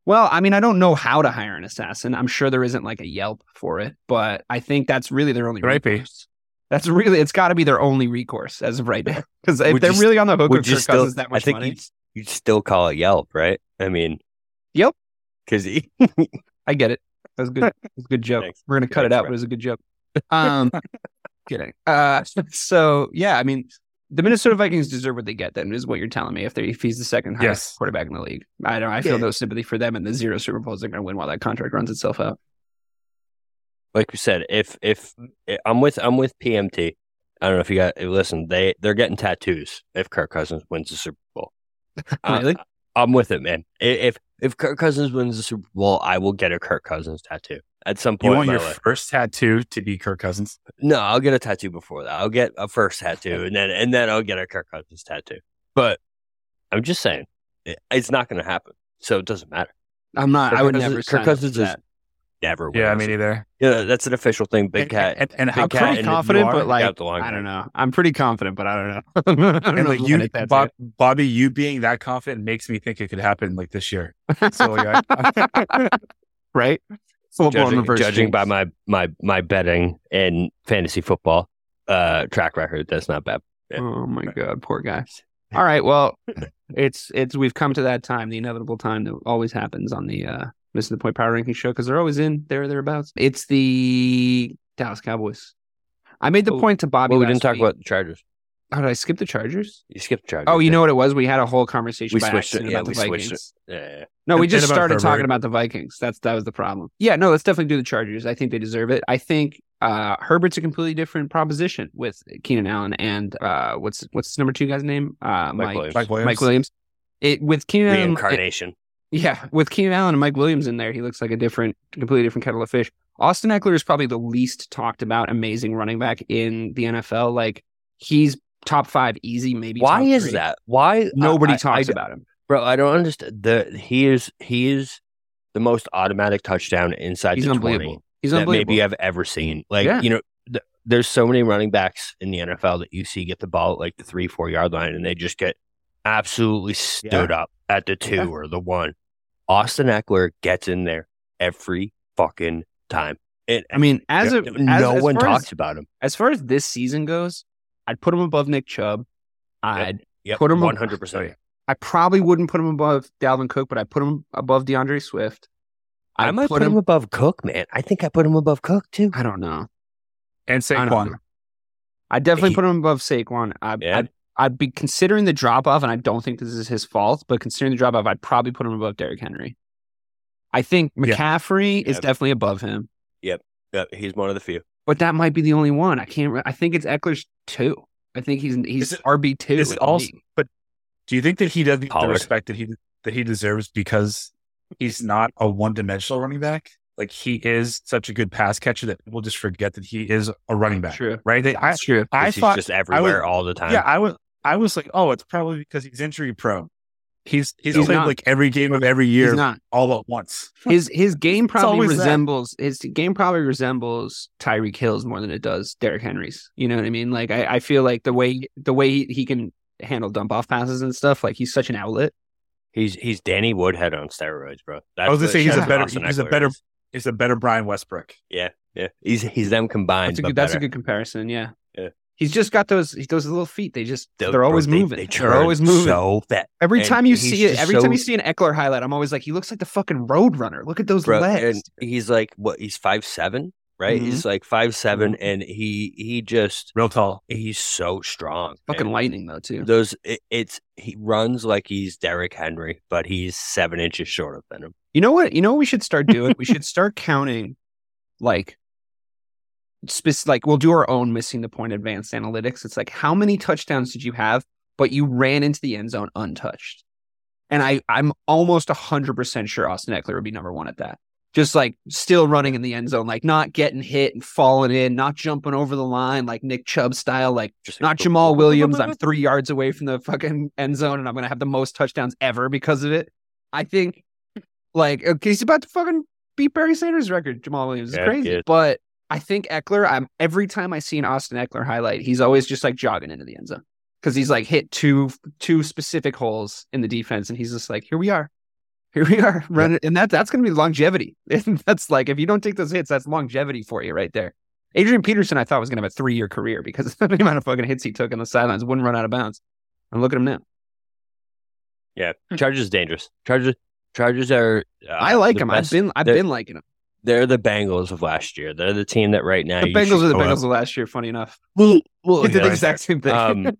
Well, I mean, I don't know how to hire an assassin. I'm sure there isn't like a Yelp for it, but I think that's really their only recourse. That's really it's got to be their only recourse as of right now. Because if Would they're you- really on the hook would you still? That I much think money, you'd, you'd still call it Yelp, right? I mean, Yelp. because he. I get it. That was good. That was a good joke. Thanks. We're gonna cut it out, bro. but it was a good joke. Um, kidding. Uh, so yeah, I mean, the Minnesota Vikings deserve what they get. Then is what you're telling me. If they if he's the second highest Yes. quarterback in the league, I don't. I feel Yeah. no sympathy for them and the zero Super Bowls they're going to win while that contract runs itself out. like we said, if if I'm with I'm with PMT. I don't know if you got listen. They they're getting tattoos if Kirk Cousins wins the Super Bowl. Really? I'm with it, man. If if Kirk Cousins wins the Super Bowl, I will get a Kirk Cousins tattoo at some You point. want your life. first tattoo to be Kirk Cousins? No, I'll get a tattoo before that. I'll get a first tattoo, and then and then I'll get a Kirk Cousins tattoo. But I'm just saying, it, it's not going to happen, so it doesn't matter. I'm not. Kirk I would Cousins- never. Kirk sign up Cousins for is that. Never. Yeah, I wins. mean either. yeah, that's an official thing. Big And- cat. and, and how Big Cat pretty and confident, but like got the long I don't know. I'm pretty confident, but I don't know. I don't and like if you, I'll Bob, Bobby, you being that confident makes me think it could happen like this year. So like, I, right? Blown judging, judging by my my my betting and fantasy football uh track record, that's not bad. Yeah. Oh my god, poor guys. All right, well, it's it's we've come to that time, the inevitable time that always happens on the uh Missing the Point Power Ranking show because they're always in there or thereabouts. It's the Dallas Cowboys. I made the Oh, point to Bobby. Well, we didn't talk week- about the Chargers. How did I skip the Chargers? You skipped the Chargers. Oh, you didn't know what it was? We had a whole conversation We by switched it. Yeah, about we the switched Vikings. it. Yeah, yeah. No, we And- just and started Herbert. talking about the Vikings. That's that was the problem. Yeah, no, let's definitely do the Chargers. I think they deserve it. I think uh, Herbert's a completely different proposition with Keenan Allen and uh, what's what's his number two guy's name? Uh, Mike Mike Williams. Mike Williams. Mike Williams. It with Keenan Allen, Reincarnation. yeah, with Keenan Allen and Mike Williams in there, he looks like a different, completely different kettle of fish. Austin Ekeler is probably the least talked about amazing running back in the NFL. Like he's top five easy, maybe. Why is three. that? Why Nobody I- I- talks I- about him. bro? I don't understand. The he is he is the most automatic touchdown inside He's the unbelievable. twenty He's that unbelievable. maybe I've ever seen. Like Yeah. you know, th- there's so many running backs in the NFL that you see get the ball at like the three four yard line and they just get absolutely stood up at the two Yeah. or the one. Austin Ekeler gets in there every fucking time. And I mean, as a no as, as one talks as, about him. as far as this season goes, I'd put him above Nick Chubb. I'd Yep, Put him- one hundred percent. I probably wouldn't put him above Dalvin Cook, but I put him above D'Andre Swift. I I'd might put him above Cook, man. I think I put him above Cook too. I don't know. and I Saquon. know. I'd definitely He- put him above Saquon. I, Yeah. I'd, I'd be considering the drop off, and I don't think this is his fault, but considering the drop off, I'd probably put him above Derrick Henry. I think Yeah. McCaffrey is Yeah. definitely above him, Yep, he's one of the few. But that might be the only one. I can't. I think it's Ekeler's two. I think he's he's RB two. Is it also, but do you think that he doesn't get the respect that he that he deserves because he's not a one dimensional running back? Like he is such a good pass catcher that people just forget that he is a running back, True. right? They, I, That's true. I He's thought just everywhere all the time. Yeah, I was I was like, oh, it's probably because he's injury prone. He's he's, He's played not. like every game of every year He's not. all at once. His his game probably always that. resembles his game probably resembles Tyreek Hill's more than it does Derrick Henry's. You know what I mean? Like I, I feel like the way the way he, he can handle dump off passes and stuff, like he's such an outlet. He's he's Danny Woodhead on steroids, bro. That's I was gonna what- say he's that's a better Austin he's a better is. he's a better Brian Westbrook. Yeah, yeah. He's he's them combined. That's a good that's a good comparison. Yeah. Yeah. He's just got those those little feet. They just They'll- they're always they- moving. They, They, are always moving. So fat, every and time you see it, every time you see an Ekeler highlight, I'm always like, he looks like the fucking road runner. Look at those bro, legs. and he's like what? He's five seven, right? Mhm. He's like five seven, Mm-hmm. and he he just Real tall. he's so strong. fucking lightning though too. Those it, it's he runs like he's Derrick Henry, but he's seven inches shorter than him. You know what? You know what we should start doing? we should start counting, like, spec- like we'll do our own missing the point advanced analytics. It's like how many touchdowns did you have, but you ran into the end zone untouched? And I, I'm almost hundred percent sure Austin Ekeler would be number one at that. Just like still running in the end zone, like not getting hit and falling in, not jumping over the line like Nick Chubb style, like Just not Jamaal Williams. I'm three yards away from the fucking end zone and I'm going to have the most touchdowns ever because of it. I think, like, okay, he's about to fucking beat Barry Sanders' record. Jamaal Williams is Yeah, crazy. But I think Ekeler, I'm every time I see an Austin Ekeler highlight, he's always just like jogging into the end zone because he's like hit two two specific holes in the defense, and he's just like, here we are. Here we are running, and that that's going to be longevity. And that's like if you don't take those hits, that's longevity for you right there. Adrian Peterson, I thought was going to have a three year career because of the amount of fucking hits he took on the sidelines, wouldn't run out of bounds. And look at him now. Yeah, Chargers is dangerous. Chargers Chargers are. Uh, I like him. best- I've been I've they're- been liking him. They're the Bengals of last year. They're the team that right now The you Bengals are the Bengals out- of last year. Funny enough, Well, well, they did the exact same thing. um,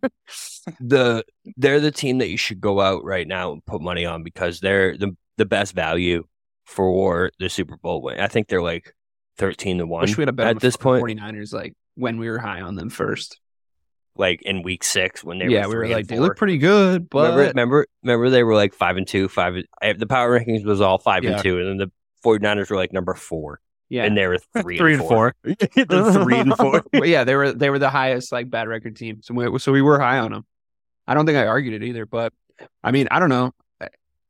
the they're the team that you should go out right now and put money on because they're the the best value for the Super Bowl win. I think they're like thirteen to one Wish we had a bet at this point. 49ers like when we were high on them first. Like in week six when they were. yeah, were we were like they look pretty good, but remember, remember, remember they were like five and two, five. I- The power rankings was all five Yeah. and two, and then the 49ers were like number four, yeah, and they were three, Three and four. They're three and four. But yeah, they were they were the highest like bad record team, so we, so we were high on them. I don't think I argued it either, but I mean I don't know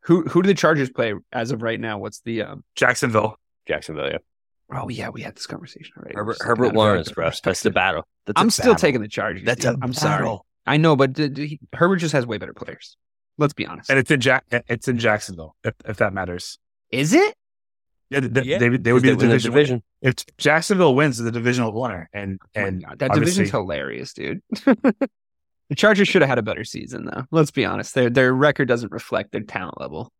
who who do the Chargers play as of right now. What's the um? Jacksonville. Jacksonville, yeah. Oh yeah, we had this conversation already. Herbert, Herbert Lawrence, from bro. a That's the perspective. battle. That's a I'm still battle. taking the Chargers. That's dude. a I'm sorry. battle. I know, but d- d- he- Herbert just has way better players. Let's be honest. And it's in Jack. It's in Jacksonville. If, if that matters. Is it? Yeah, Yeah, they, they would be They the division. division. If Jacksonville wins, the divisional winner, and Oh and God, that division's hilarious, dude. the Chargers should have had a better season, though. Let's be honest; their their record doesn't reflect their talent level,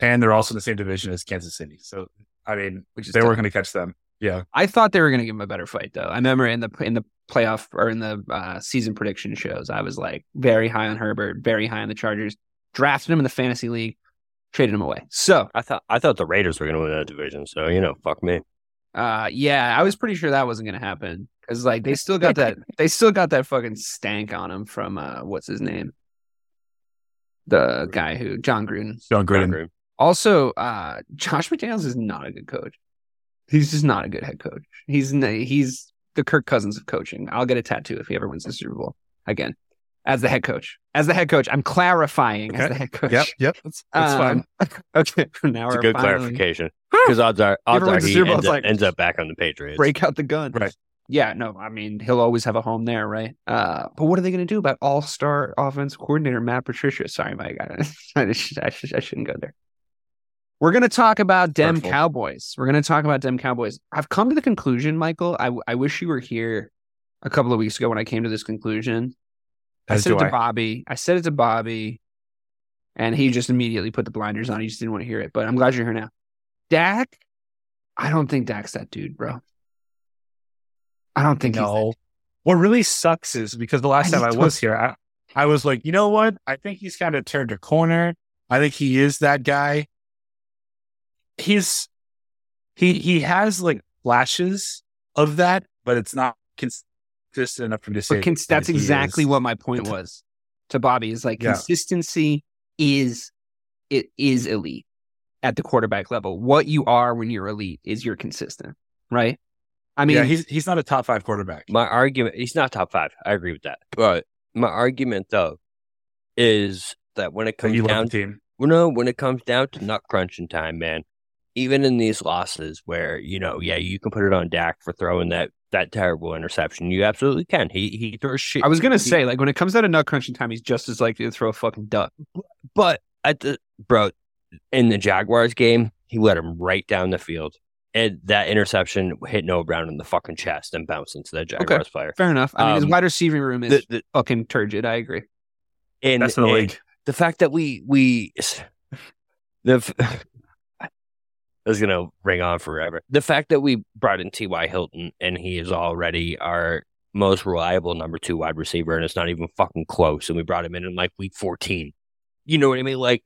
and they're also in the same division as Kansas City. So I mean, which is they tough. were going to catch them. Yeah, I thought they were going to give them a better fight, though. I remember in the in the playoff or in the uh, season prediction shows, I was like very high on Herbert, very high on the Chargers. Drafted him in the fantasy league, traded him away. So, I thought I thought the Raiders were going to win that division. So you know, fuck me. uh, yeah, I was pretty sure that wasn't going to happen because like they still got that they still got that fucking stank on him from uh, what's his name, the guy who Jon Gruden. Jon Gruden. Gruden. Also, uh, Josh McDaniels is not a good coach. He's just not a good head coach. He's he's the Kirk Cousins of coaching. I'll get a tattoo if he ever wins the Super Bowl again as the head coach. As the head coach, I'm clarifying as the head coach. Yep, yep. That's, that's Um, fine. Okay, now It's a we're good finally clarification because odds are odds Everyone's are he ends it's up, like- ends up back on the Patriots. break out the gun. Right. Yeah, no, I mean he'll always have a home there, right? Uh, but what are they going to do about All-Star Offense coordinator Matt Patricia? Sorry, Mike, I, I, sh- I, sh- I shouldn't go there. We're going to talk about Dem Hurtful. Cowboys. We're going to talk about Dem Cowboys. I've come to the conclusion, Michael. I, I wish you were here a couple of weeks ago when I came to this conclusion. I said it to I. Bobby. I said it to Bobby, and he just immediately put the blinders on. He just didn't want to hear it. But I'm glad you're here now. Dak, I don't think Dak's that dude, bro. I don't think No. What really sucks is because the last I time I was here, I, I was like, you know what? I think he's kind of turned a corner. I think he is that guy. He's he he has like flashes of that, but it's not consistent enough for me to say. But cons- that's he exactly is. what my point was to Bobby. Is like Yeah. consistency is it is elite at the quarterback level. What you are when you're elite is you're consistent, right? I mean, yeah, he's he's not a top five quarterback. My argument he's not top five. I agree with that. But my argument though is that when it comes you down the team. well, no, when it comes down to nut crunching time, man, even in these losses where, you know, yeah, you can put it on Dak for throwing that that terrible interception. You absolutely can. He he throws shit. I was gonna he- say like when it comes out of nut crunching time, he's just as likely to throw a fucking duck. But at the bro, in the Jaguars game, he let him right down the field. and that interception hit Noah Brown in the fucking chest and bounced into the Jaguars player. Fair enough. I mean, his Um, wide receiving room is The, the, fucking turgid. I agree. and, That's in the and league. the fact that we we the is gonna ring on forever. The fact that we brought in T.Y. Hilton and he is already our most reliable number two wide receiver, and it's not even fucking close. And we brought him in in like week fourteen. You know what I mean? Like,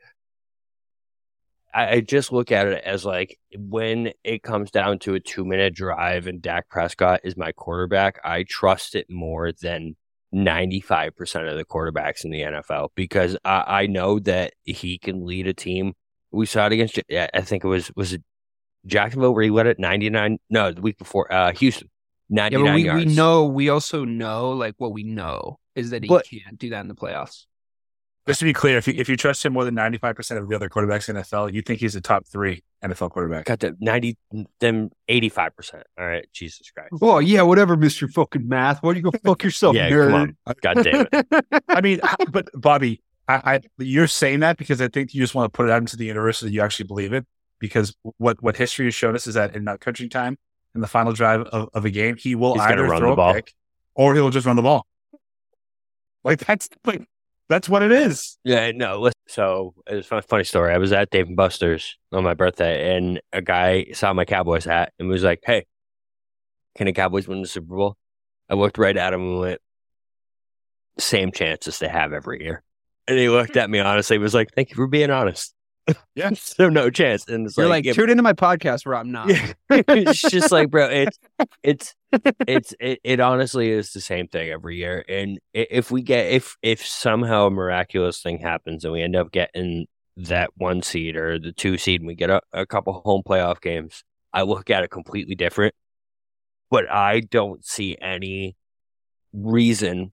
I, I just look at it as like when it comes down to a two minute drive and Dak Prescott is my quarterback, I trust it more than 95% of the quarterbacks in the NFL because I, I know that he can lead a team. We saw it against, I think it was, was it Jacksonville where he led it 99? No, the week before, uh, Houston, Yeah, 99 but we, we know we also know like what we know is that he But- can't do that in the playoffs. Just to be clear, if you, if you trust him more than 95% of the other quarterbacks in NFL, you think he's a top three NFL quarterback. Got the 90, them 85%. All right. Jesus Christ. Oh yeah, whatever, Mister Fucking Math. Why do you go fuck yourself, Yeah, nerd? come on. God damn it. I mean, but Bobby, I, I you're saying that because I think you just want to put it out into the universe that you actually believe it. Because what what history has shown us is that in not coaching time, in the final drive of, of a game, he will He's either run throw the a ball. pick or he'll just run the ball. Like that's like that's what it is. Yeah, no. So it's a funny story. I was at Dave and Buster's on my birthday, and a guy saw my Cowboys hat and was like, "Hey, can the Cowboys win the Super Bowl?" I looked right at him and went, "Same chances they have every year." And he looked at me honestly, was like, "Thank you for being honest." Yeah. so no chance. And it's You're like, like, yeah, tune into my podcast where I'm not. yeah. it's just like, bro, it's it's it's it, it honestly is the same thing every year. And if we get if if somehow a miraculous thing happens and we end up getting that one seed or the two seed and we get a, a couple home playoff games, I look at it completely different. But I don't see any reason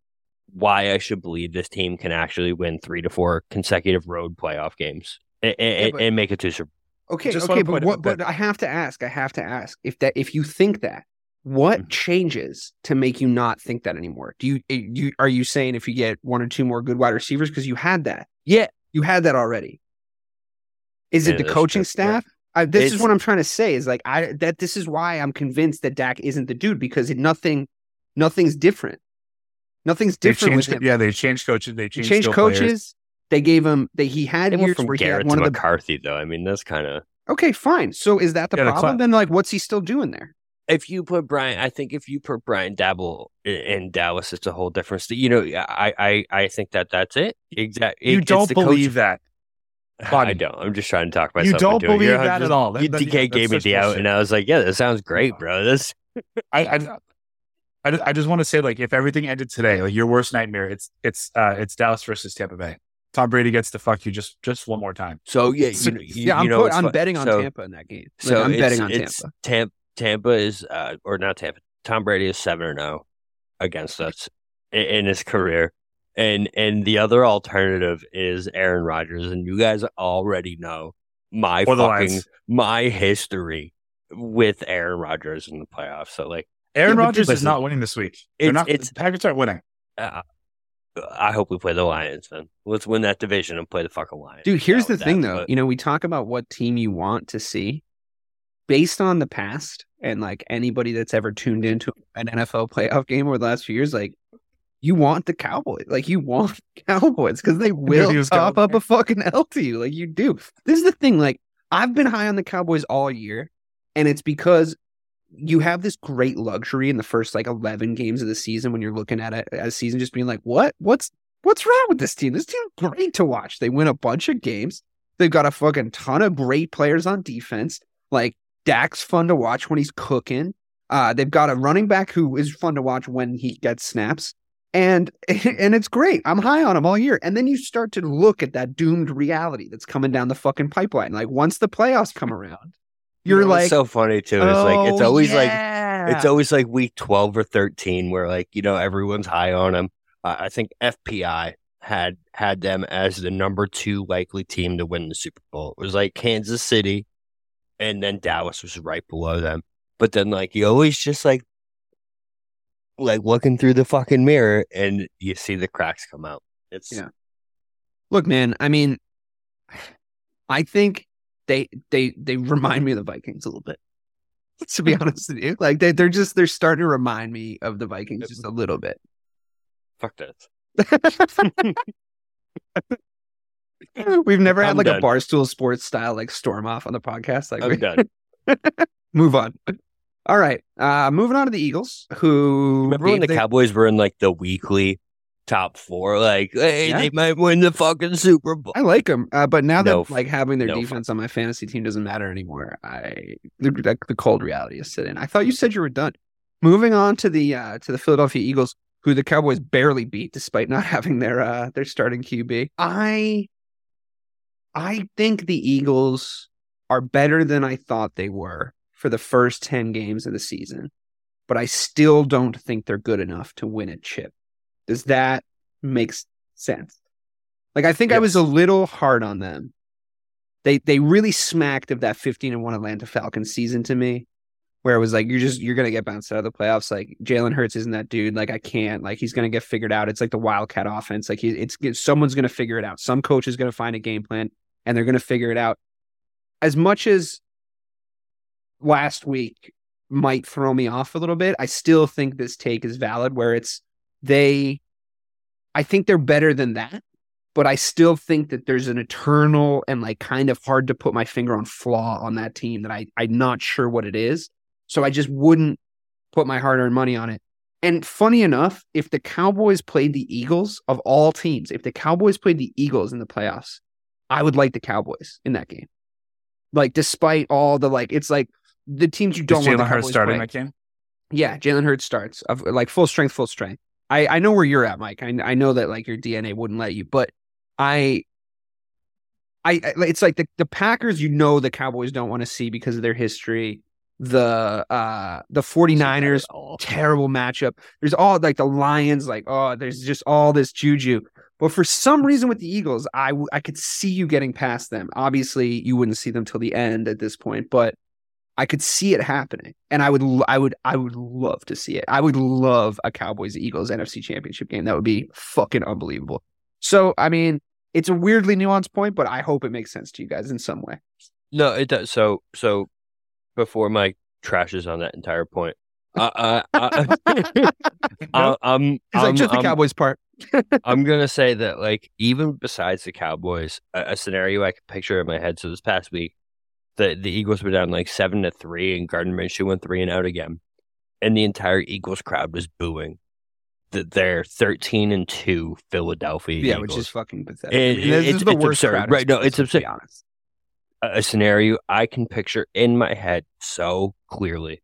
why I should believe this team can actually win three to four consecutive road playoff games and, and, but- and make it to Super. Okay, Just okay, but what? But I have to ask. I have to ask if that if you think that, what Mhm. changes to make you not think that anymore? Do you, eh, you are you saying if you get one or two more good wide receivers because you had that? Yeah, You had that already. Is it Yeah, the coaching true. staff? I, this is what I'm trying to say. Is like I that this is why I'm convinced that Dak isn't the dude because it, nothing, nothing's different. Nothing's They different with changed him. yeah, they changed coaches. They He changed, changed coaches. players. They gave him. They he had They years from where he had Garrett to one of the McCarthy, though. I mean, that's kind of. Okay, fine. So is that the Yeah, problem? cla- then, like, what's he still doing there? If you put Brian, I think if you put Brian Daboll i- in Dallas, it's a whole different. st- You know, I, I, I think that that's it. Exactly. You don't believe that. I don't. I'm just trying to talk myself. You don't into it. believe that just- at all. That- You, that- DK that's gave me such the out, and I was like, "Yeah, that sounds great, bro." This I, I, I, just- I just want to say, like, if everything ended today, like your worst nightmare, it's it's uh it's Dallas versus Tampa Bay. Tom Brady gets to fuck you just just one more time. So yeah, you, you, yeah, I'm you know, put, I'm betting on so, Tampa in that game. Like, So I'm betting on Tampa. Tampa. Tampa is, uh, or not Tampa. Tom Brady is seven or zero against us in, in his career, and and the other alternative is Aaron Rodgers, and you guys already know my fucking my history with Aaron Rodgers in the playoffs. So like, Aaron Yeah, Rodgers is not winning this week. They're it's- not. it's- the Packers aren't winning. uh, I hope we play the Lions. Then let's win that division and play the fucking Lions. Dude, here's the thing that, though. but- You know, we talk about what team you want to see based on the past and like anybody that's ever tuned into an NFL playoff game over the last few years, like you want the Cowboys. Like you want Cowboys because they will he was up a fucking L to you. Like you do. This is the thing. Like I've been high on the Cowboys all year, and it's because you have this great luxury in the first like 11 games of the season when you're looking at it as a season just being like what? What's what's wrong with this team? This team's great to watch. They win a bunch of games. They've got a fucking ton of great players on defense. Like Dak's fun to watch when he's cooking. Uh they've got a running back who is fun to watch when he gets snaps. And and it's great. I'm high on him all year. And then you start to look at that doomed reality that's coming down the fucking pipeline. Like once the playoffs come around You you're know what's like so funny too. It's like it's "Oh, always like. It's always like week 12 or 13 where like, you know, everyone's high on them. Uh, I think FPI had had them as the number 2 likely team to win the Super Bowl. It was like Kansas City and then Dallas was right below them. But then like you always just like like looking through the fucking mirror and you see the cracks come out. It's Yeah. Look, man, I mean, I think they they they remind me of the Vikings a little bit. to be honest with you. Like they, they're just they're starting to remind me of the Vikings just a little bit. Fuck that. We've never had I'm like done. a barstool sports style like storm off on the podcast. Like I'm we- done. move on. All right. Uh moving on to the Eagles, who Remember when the they- Cowboys were in like the weekly top four? Like, hey, Yeah. they might win the fucking Super Bowl. I like them, uh, but now that No f- like having their no defense on my fantasy team doesn't matter anymore. I the, the, the cold reality is sitting. I thought you said you were done. Moving on to the uh, to the Philadelphia Eagles, who the Cowboys barely beat despite not having their uh, their starting QB. I I think the Eagles are better than I thought they were for the first ten games of the season, but I still don't think they're good enough to win a chip. Does that make sense? Like I think I was a little hard on them. They they really smacked of that 15 and 1 Atlanta Falcons season to me. Where it was like you're just you're gonna get bounced out of the playoffs. Like Jalen Hurts isn't that dude. Like I can't. Like he's gonna get figured out. It's like the Wildcat offense. Like he, it's it's- someone's gonna figure it out. Some coach is gonna find a game plan and they're gonna figure it out. As much as last week might throw me off a little bit, I still think this take is valid. Where it's they, I think they're better than that but I still think that there's an eternal and like kind of hard to put my finger on flaw on that team that I I'm not sure what it is. So I just wouldn't put my hard-earned money on it. And funny enough, if the Cowboys played the Eagles of all teams, if the Cowboys played the Eagles in the playoffs, I would like the Cowboys in that game. Like despite all the like, it's like the teams you don't Is want the Jalen Hurts starting playing. that game? Yeah, Jalen Hurts starts of like full strength, full strength. I I know where you're at, Mike. I I know that like your DNA wouldn't let you, but I I I- it's like the the Packers. You know the Cowboys don't want to see because of their history. The uh the 49ers terrible matchup. There's all like the Lions, like, oh, there's just all this juju. But for some reason with the Eagles, I, w- I could see you getting past them. Obviously, you wouldn't see them till the end at this point, but I could see it happening. And I would, I would, I would love to see it. I would love a Cowboys Eagles NFC championship game. That would be fucking unbelievable. So, I mean, it's a weirdly nuanced point, but I hope it makes sense to you guys in some way. No, it does. So, so before Mike trashes on that entire point, uh, uh, uh, I, I'm, He's I'm, like, just the I'm- Cowboys part. I'm gonna say that like even besides the Cowboys, a, a scenario I can picture in my head. So this past week, the the Eagles were down like seven to three, and Gardner Minshew went three and out again, and the entire Eagles crowd was booing that they're thirteen and two Philadelphia Yeah, Eagles. which is fucking pathetic. It- I mean, this it's- is the it's worst absurd. crowd Right, no, it's absurd. honest. a a scenario I can picture in my head so clearly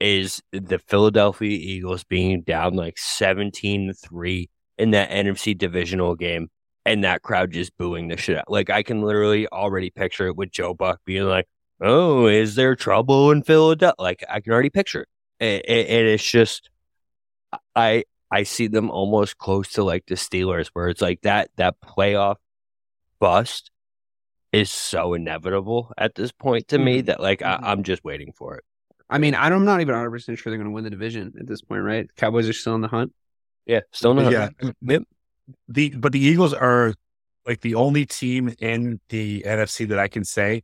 is the Philadelphia Eagles being down like 17 to 3 in that NFC divisional game and that crowd just booing the shit out. Like I can literally already picture it with Joe Buck being like, "Oh, is there trouble in Philadelphia?" Like I can already picture it. And, and- and it's just I I see them almost close to like the Steelers where it's like that that playoff bust is so inevitable at this point to me Mhm. that like. I, I'm just waiting for it. I mean, I'm not even 100 percent sure they're going to win the division at this point, right? Cowboys are still in the hunt. Yeah, still not. Yeah. Yep. The but the Eagles are like the only team in the NFC that I can say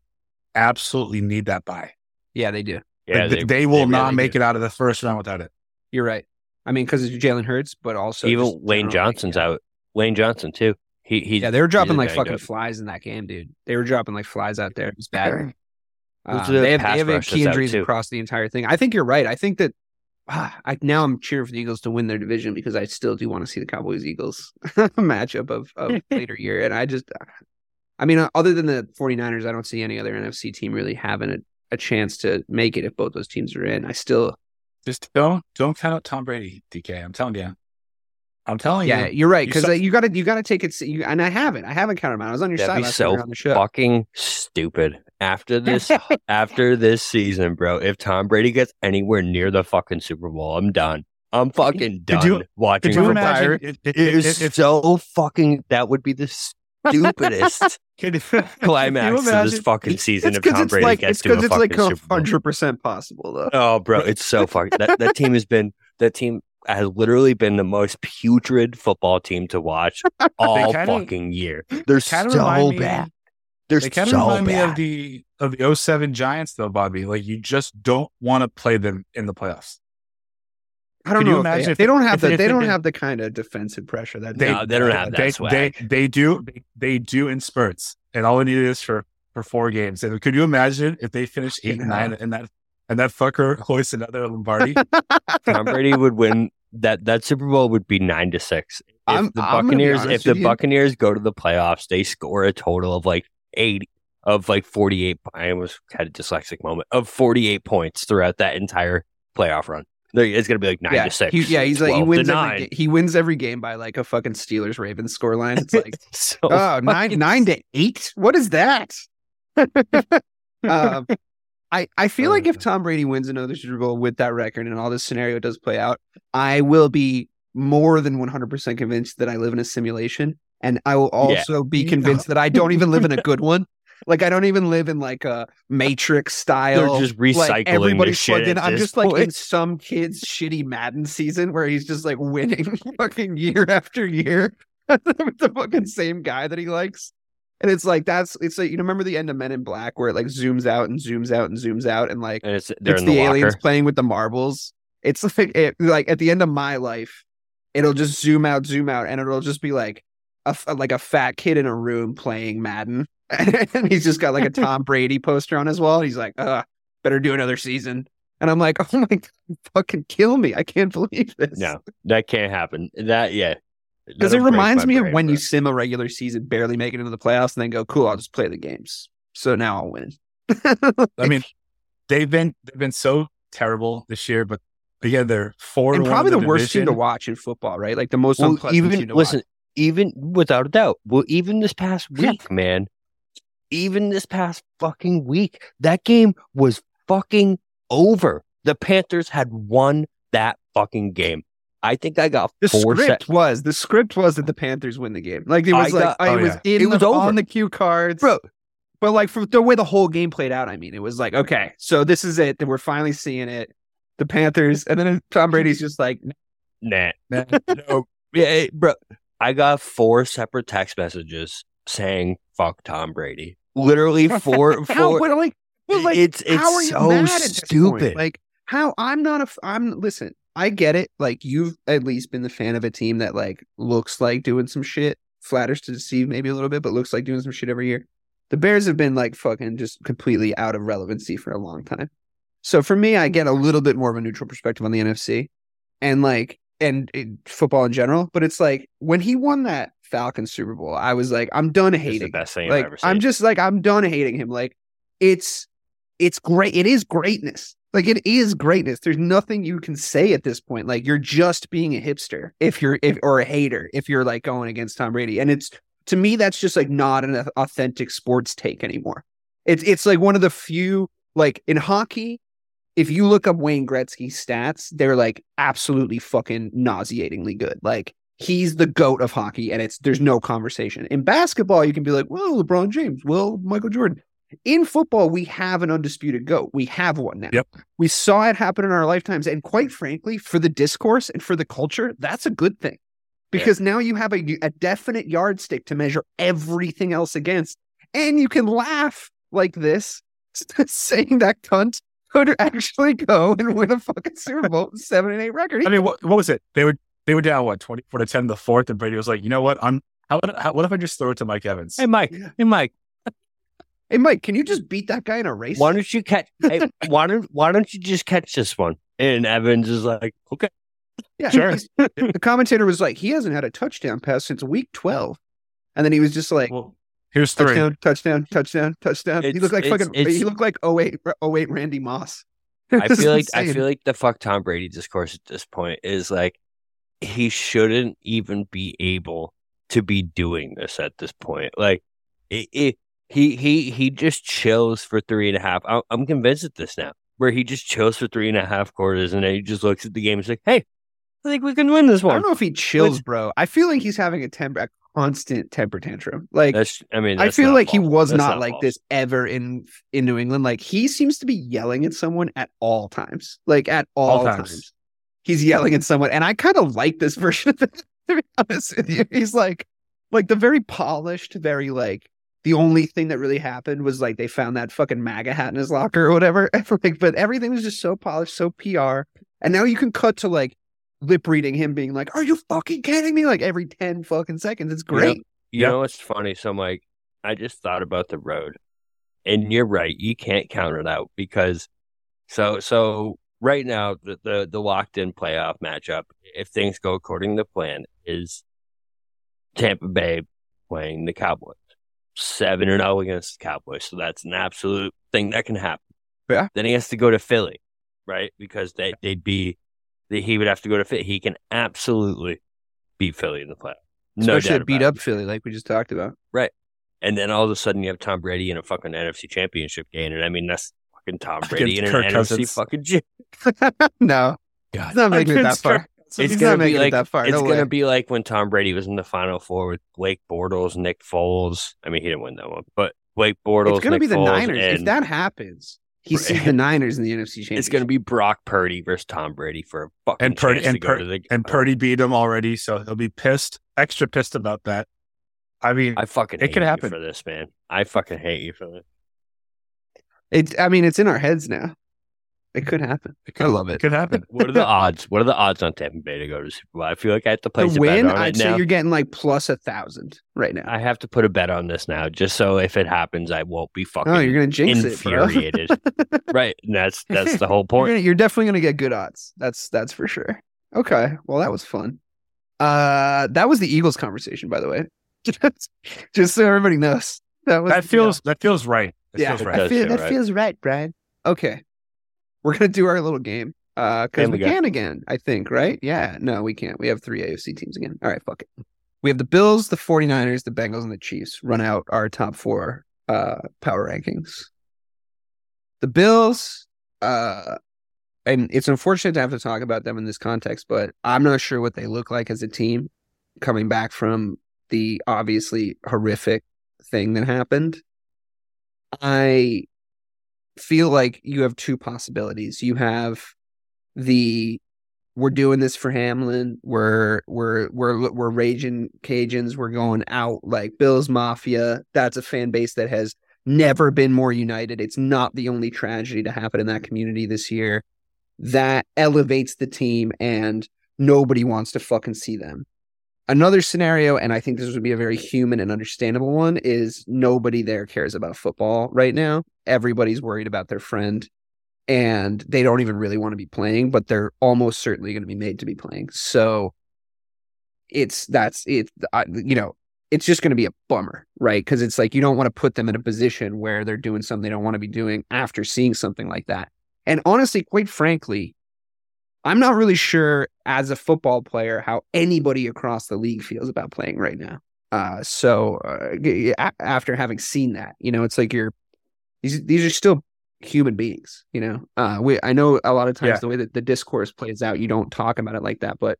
absolutely need that buy. Yeah, they do. Yeah, Like, they, they will really not make do. it out of the first round without it. You're right. I mean, because it's Jalen Hurts, but also Even just Lane generally, Johnson's yeah. out. Lane Johnson too. He he. Yeah, they were dropping like fucking up. flies in that game, dude. They were dropping like flies out there. It was bad. Uh, they have, they have key injuries across the entire thing. I think you're right. I think that ah, I now I'm cheering for the Eagles to win their division because I still do want to see the Cowboys Eagles matchup of of later year. And I just, I mean, uh, other than the 49ers, I don't see any other NFC team really having a, a chance to make it if both those teams are in. I still, Just don't don't count out Tom Brady, DK. I'm telling you. I'm telling yeah, you. Yeah, you're right You because uh, you got to you got to take it. You, and I haven't. I haven't counted them. I was on your That'd side be so time we were on the show. fucking stupid. After this, after this season, bro, if Tom Brady gets anywhere near the fucking Super Bowl, I'm done. I'm fucking done you- watching. Could you football. imagine if, if, It is if, so fucking. That would be the stupidest climax you this fucking season if Tom Brady like gets it's to a because it's fucking like Super Bowl. hundred percent possible though. Oh, bro, it's so fucking. that that team has been that team has literally been the most putrid football team to watch all kinda- fucking year. They're kind so me, bad. They're They kind of so remind me of the of the 07 Giants, though, Bobby. Like you just don't want to play them in the playoffs. I don't Could you know. if imagine they, if- they don't have if the they- they if don't did- have the kind of defensive pressure that They, No, they don't have that they. They, they do. They, they do in spurts, and all we need is for for four games. And could you imagine if they finish eight and nine, and that and that fucker hoists another Lombardi? Tom Brady would win that that Super Bowl would be nine to six. If I'm- the I'm gonna be Buccaneers, if the you. Buccaneers go to the playoffs, they score a total of like eighty of like forty eight. I almost had a dyslexic moment of forty eight points throughout that entire playoff run. It's going to be like nine yeah, to six. he, yeah, he's like he wins every ga- he wins every game by like a fucking Steelers Ravens scoreline. It's like so oh nine fucking- nine to eight. What is that? um, I I feel oh, like if Tom Brady wins another Super Bowl with that record and all this scenario does play out, I will be more than one hundred percent convinced that I live in a simulation, and I will also be convinced that I don't even live in a good one. Like I don't even live in like a Matrix style. They're just like recycling everybody's this shit plugged in. I'm just like in some kid's shitty Madden season where he's just like winning fucking year after year with the fucking same guy that he likes. And it's like that's it's like you know, remember the end of Men in Black where it like zooms out and zooms out and zooms out and like and it's it's the, the, aliens playing with the marbles. It's like it, like at the end of my life, it'll just zoom out, zoom out, and it'll just be like a like a fat kid in a room playing Madden, and he's just got like a Tom Brady poster on his wall. And he's like, "Uh, better do another season." And I'm like, "Oh my god, fucking kill me! I can't believe this." No, that can't happen. That yeah, because it reminds me of brain, when bro. you sim a regular season, barely make it into the playoffs, and then go, "Cool, I'll just play the games." So now I'll win. I mean, they've been they've been so terrible this year, but again, they're four and probably in the worst team to watch in football, right? Like the most Well, unpleasant even team to listen, watch. even without a doubt. Well, even this past Yeah. week, man, even this past fucking week, that game was fucking over. The Panthers had won that fucking game. I think I got The four script set. was the script was that the Panthers win the game. Like it was I like got- I oh, was yeah. in It was the, over. on the cue cards, Bro, But like from the way the whole game played out, I mean, it was like okay, so this is it. That we're finally seeing it. The Panthers, and then Tom Brady's just like, nah. Nah, no, Yeah, eh, bro. I got four separate text messages saying "fuck Tom Brady." Literally four. how? four But like, but like, it's it's how are you so mad at stupid. Like, how? I'm not a I'm listen. I get it. Like, you've at least been the fan of a team that like looks like doing some shit. Flatters to deceive maybe a little bit, but looks like doing some shit every year. The Bears have been like fucking just completely out of relevancy for a long time. So for me, I get a little bit more of a neutral perspective on the NFC and like and football in general. But it's like when he won that Falcons Super Bowl, I was like, I'm done hating. best thing like. I'm just like I'm done hating him. Like it's it's great. It is greatness. Like it is greatness. There's nothing you can say at this point. Like you're just being a hipster if you're if or a hater if you're like going against Tom Brady. And it's to me that's just like not an authentic sports take anymore. It's it's like one of the few like in hockey. If you look up Wayne Gretzky's stats, they're like absolutely fucking nauseatingly good. Like he's the goat of hockey, and it's there's no conversation. In basketball, you can be like, well, LeBron James, well, Michael Jordan. In football, we have an undisputed goat. We have one now. Yep. We saw it happen in our lifetimes, and quite frankly, for the discourse and for the culture, that's a good thing because now you have a, a definite yardstick to measure everything else against, and you can laugh like this, saying that cunt could actually go and win a fucking Super Bowl with seven and eight record. I mean, what, what was it? They were they were down what twenty four to ten in the fourth, and Brady was like, you know what? I'm how, how what if I just throw it to Mike Evans? hey Mike, hey Mike, hey, Mike, can you just beat that guy in a race? why don't you catch? hey, why don't why don't you just catch this one? And Evans is like, okay, Yeah, Sure. the commentator was like, he hasn't had a touchdown pass since week 12. And then he was just like, Well, here's three. touchdown, touchdown, touchdown, touchdown. he looked like it's- fucking, it's- he looked like 08, 08 Randy Moss. I feel like I feel like the fuck Tom Brady discourse at this point is like he shouldn't even be able to be doing this at this point. Like it, it he he he just chills for three and a half. I'm, I'm convinced at this now, where he just chills for three and a half quarters, and then he just looks at the game and is like, "Hey, I think we can win this one." I don't know if he chills, bro. I feel like he's having a temper, a constant temper tantrum. Like, That's I mean, I feel not like he was That's not, like false. this ever in in New England. Like he seems to be yelling at someone at all times. Like at all, All times. times. he's yelling at someone, and I kind of like this version of it. To be honest with you, he's like like the very polished, very like the only thing that really happened was like they found that fucking MAGA hat in his locker or whatever. like, but everything was just so polished, so PR. And now you can cut to like lip reading him being like, "Are you fucking kidding me?" Like every ten fucking seconds. It's great. You Yep. know what's funny? So, I'm like, I just thought about the road, and you're right. You can't count it out because so so right now the the, the locked in playoff matchup, if things go according to plan, is Tampa Bay playing the Cowboys, seven and zero against the Cowboys. So that's an absolute thing that can happen. Yeah. Then he has to go to Philly, right? Because they they'd be he would have to go to Philly. He can absolutely beat Philly in the playoff. No Especially beat about it. up Philly, like we just talked about. Right. And then all of a sudden you have Tom Brady in a fucking NFC championship game. And I mean, that's fucking Tom Brady in an Kirk NFC Cousins. fucking chip. no, God. he's not making it that far. Kirk It's gonna be making it like that far. it's No gonna way. be like when Tom Brady was in the Final Four with Blake Bortles, Nick Foles. I mean, he didn't win that one, but Blake Bortles. It's going to Nick be the Foles, Niners. If that happens, he Right. sees the Niners in the NFC Championship. it's going to be Brock Purdy versus Tom Brady for a fucking And Purdy chance and, to go Pur- to the and Purdy beat him already, so he'll be pissed, extra pissed about that. I mean, I fucking It hate could you happen. for this, man. I fucking hate you for this. It's. I mean, it's in our heads now. It could happen. it could, I love it. It could happen. What are the odds? What are the odds on Tampa Bay to go to the Super Bowl? I feel like I have to place a win, I'd it say now. you're getting like plus a thousand right now. I have to put a bet on this now, just so if it happens, I won't be fucking oh, you're gonna jinx it, infuriated. right? And that's that's the whole You're, point. gonna- you're definitely gonna get good odds. That's that's for sure. Okay, well that was fun. Uh, that was the Eagles conversation, by the way. just, so everybody knows. That was That feels that feels right. That yeah. feels right. feel, feel that right. feels right, Brian. Okay, we're gonna do our little game. Uh, because And we we can again. I think, right? Yeah. No, we can't. We have three AFC teams again. All right, fuck it. We have the Bills, the 49ers, the Bengals, and the Chiefs run out our top four uh power rankings. The Bills, uh and it's unfortunate to have to talk about them in this context, but I'm not sure what they look like as a team coming back from the obviously horrific thing that happened. I feel like you have two possibilities. You have the we're doing this for Hamlin. We're we're we're we're raging Cajuns. We're going out like Bills Mafia. That's a fan base that has never been more united. It's not the only tragedy to happen in that community this year. That elevates the team and nobody wants to fucking see them. Another scenario, and I think this would be a very human and understandable one, is nobody there cares about football right now. Everybody's worried about their friend and they don't even really want to be playing, but they're almost certainly going to be made to be playing. So it's that's it. I, you know, it's just going to be a bummer, right? Because it's like you don't want to put them in a position where they're doing something they don't want to be doing after seeing something like that. And honestly, quite frankly, I'm not really sure as a football player how anybody across the league feels about playing right now. Uh, so uh, after having seen that, you know, it's like you're these these are still human beings. You know, uh, we I know a lot of times Yeah. the way that the discourse plays out, you don't talk about it like that, but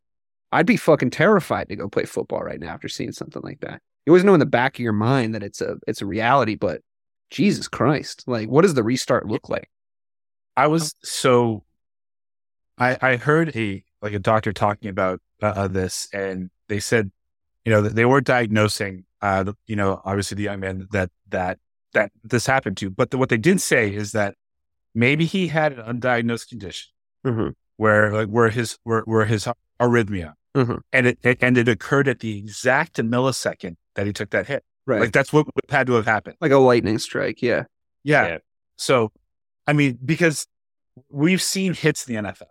I'd be fucking terrified to go play football right now after seeing something like that. You always know in the back of your mind that it's a it's a reality, but Jesus Christ, like what does the restart look like? I was so I I heard a like a doctor talking about uh, uh, this, and they said, you know, they were diagnosing, uh, you know, obviously the young man that that that this happened to, but the, what they did say is that maybe he had an undiagnosed condition Mm-hmm. where like where his where, where his arrhythmia, Mhm. and it, it and it occurred at the exact millisecond that he took that hit. Right. Like that's what had to have happened. like a lightning strike. Yeah. Yeah. Yeah. So, I mean, because we've seen hits in the NFL,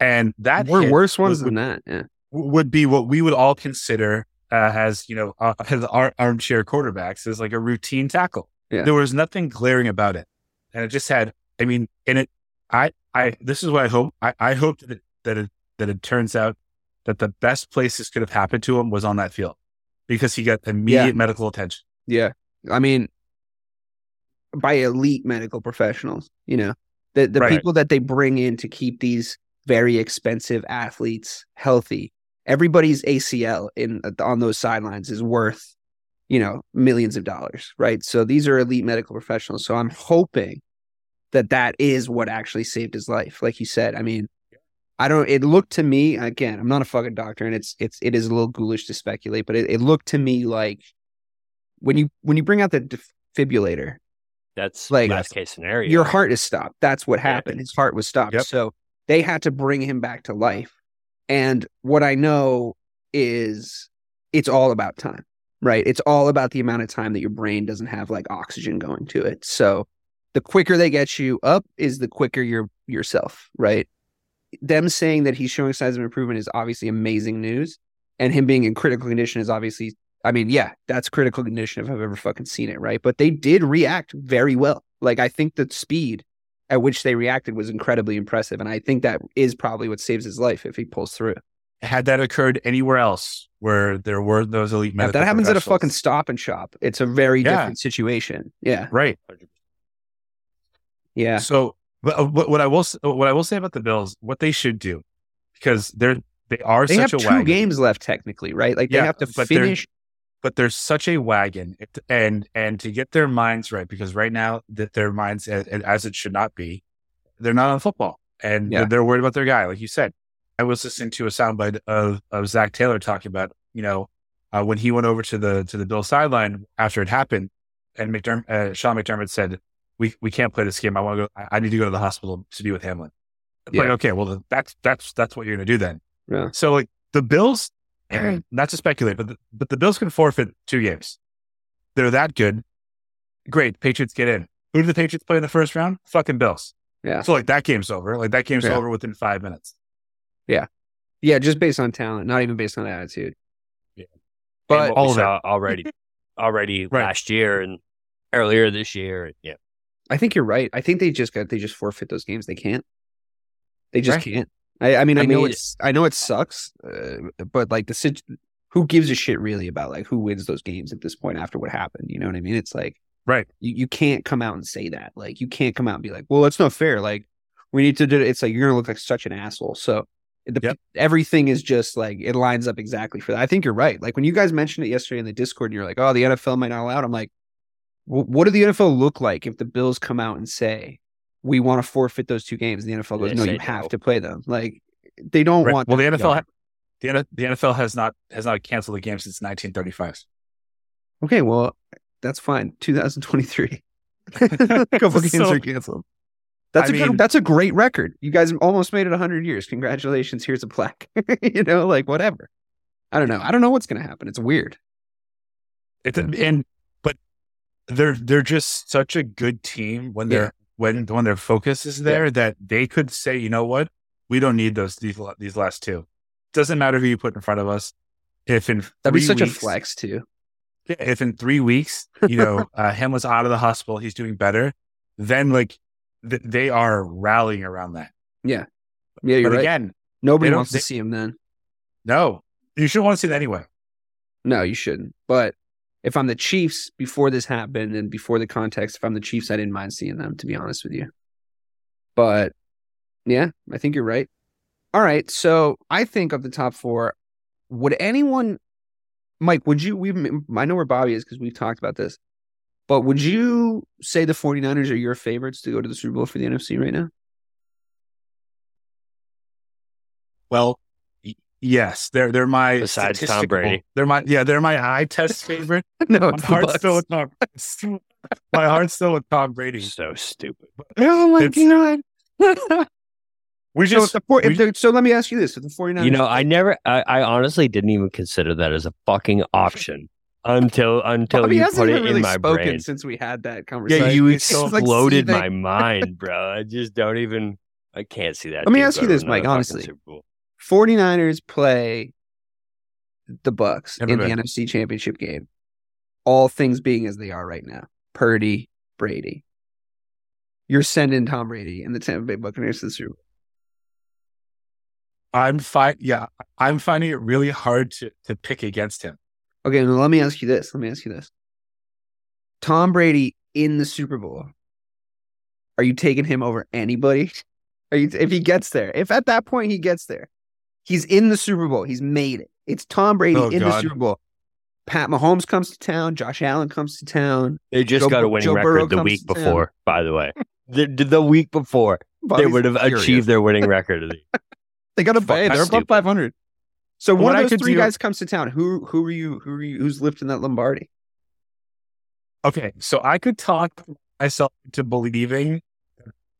and that We're worse ones would, than that. Yeah. would be what we would all consider uh, as you know uh, as our armchair quarterbacks as like a routine tackle. Yeah. There was nothing glaring about it, and it just had. I mean, and it. I. I. This is what I hope. I. I hope that it, that it that it turns out that the best place this could have happened to him was on that field, because he got immediate Yeah. medical attention. Yeah. I mean, by elite medical professionals, you know, the, the Right. people that they bring in to keep these very expensive athletes healthy. Everybody's ACL in on those sidelines is worth, you know, millions of dollars, right? So these are elite medical professionals. So I'm hoping that that is what actually saved his life. Like you said, I mean, I don't. It looked to me again. I'm not a fucking doctor, and it's it's it is a little ghoulish to speculate, but it, it looked to me like when you when you bring out the defibrillator, That's Like- best case scenario. your heart is stopped. That's what Yeah. happened. His heart was stopped. Yep. So they had to bring him back to life. And what I know is it's all about time, right? It's all about the amount of time that your brain doesn't have like oxygen going to it. So the quicker they get you up is the quicker you're yourself, right? Them saying that he's showing signs of improvement is obviously amazing news. And him being in critical condition is obviously, I mean, yeah, that's critical condition if I've ever fucking seen it, right? But they did react very well. Like, I think that speed at which they reacted was incredibly impressive. And I think that is probably what saves his life if he pulls through. Had that occurred anywhere else where there were those elite If that happens at a fucking stop and shop, it's a very Yeah. different situation. Yeah. right. Yeah. So, but, uh, what, what I will what I will say about the Bills, what they should do, because they're they are They have two wagon, games left, technically, right? Like, they have to finish. But they're such a wagon, and and to get their minds right, because right now that their minds as, it should not be, they're not on football, and Yeah. they're, worried about their guy, like you said. I was listening to a soundbite of of Zac Taylor talking about you know uh, when he went over to the to the Bill sideline after it happened, and uh, Sean McDermott said, "We we can't play this game. I want to go. I, I need to go to the hospital to be with Hamlin." It's Like, okay, well that's that's that's what you're going to do then. Yeah. So like the Bills, not to speculate, but the, but the Bills can forfeit two games. They're that good. Great, Patriots get in. Who do the Patriots play in the first round? Fucking Bills. Yeah. So like that game's over. Like that game's Yeah. over within five minutes. Yeah. Yeah, just based on talent, not even based on attitude. but But all we of it. saw already, already Right. last year and earlier this year. Yeah, I think you're right. I think they just got they just forfeit those games. They can't. They just Right. can't. I, I mean, I, I know it's I know it sucks, uh, but like the who gives a shit really about like who wins those games at this point after what happened? You know what I mean? It's like Right. you, you can't come out and say that. Like you can't come out and be like, well, that's not fair. Like we need to do it. It's like you're gonna look like such an asshole. So the, Yep. everything is just like it lines up exactly for that. I think you're right. Like when you guys mentioned it yesterday in the Discord, and you're like, oh, the NFL might not allow it. I'm like, well, what do the NFL look like if the Bills come out and say we want to forfeit those two games? And the NFL goes, They no, say you have no. to play them. Like they don't Right. want. Well, the. NFL, ha- the, the NFL has not has not canceled a game since 1935. Okay, well, that's fine. 2023. a couple games So- are canceled. That's I a good, that's a great record. You guys almost made it 100 years. Congratulations. Here's a plaque. you know, like whatever. I don't know. I don't know what's going to happen. It's weird. It's and but they're they're just such a good team when they're when when their focus is there that they could say, you know what, we don't need those these these last two. Doesn't matter who you put in front of us. If in That'd be such a flex too. Yeah, if in three weeks, you know, uh, him was out of the hospital, he's doing better, then like th- they are rallying around that. Yeah, you're but right. again, Nobody wants they- to see him then. no, you should want to see that anyway. No, you shouldn't. But if I'm the Chiefs before this happened and before the context, if I'm the Chiefs, I didn't mind seeing them, to be honest with you. But yeah, I think you're right. All right. So I think of the top four, would anyone, Mike, would you, we've, I know where Bobby is because we've talked about this, but would you say the 49ers are your favorites to go to the Super Bowl for the NFC right now? Well, yes, they're they're my Besides Tom Brady. They're my yeah, they're my eye test favorite. no, my it's heart's Bucks. still with Tom. my heart's still with Tom Brady. so stupid. Oh my It's- God. We So, just the, four- we- the, so let me ask you this. If the 49ers You know, I never, I, I honestly didn't even consider that as a fucking option until until Bobby you hasn't put it really in my spoken brain. since we had that conversation. Yeah, you exploded like my mind, bro. I just don't even. I can't see that. Let me ask you this, Mike, another fucking honestly. Super Bowl. 49ers play the Bucks in the. NFC Championship game. All things being as they are right now. Purdy, Brady. You're sending Tom Brady and the Tampa Bay Buccaneers to the Super Bowl. I'm fine. Yeah, I'm finding it really hard to to pick against him. Okay, now let me ask you this. Let me ask you this. Tom Brady in the Super Bowl. Are you taking him over anybody? Are you if he gets there? If at that point he gets there, he's in the Super Bowl. He's made it. It's Tom Brady Oh, in the Super Bowl. Pat Mahomes comes to town. Josh Allen comes to town. They just Joe got a winning Joe Burrow record the week to town. before, by the way. the, the week before, they would have furious. achieved their winning record. They got a Fuck, hey, they're above five hundred. So one I of those three do- guys comes to town. Who who are you? Who are you? Who's lifting that Lombardi? Okay, so I could talk myself to believing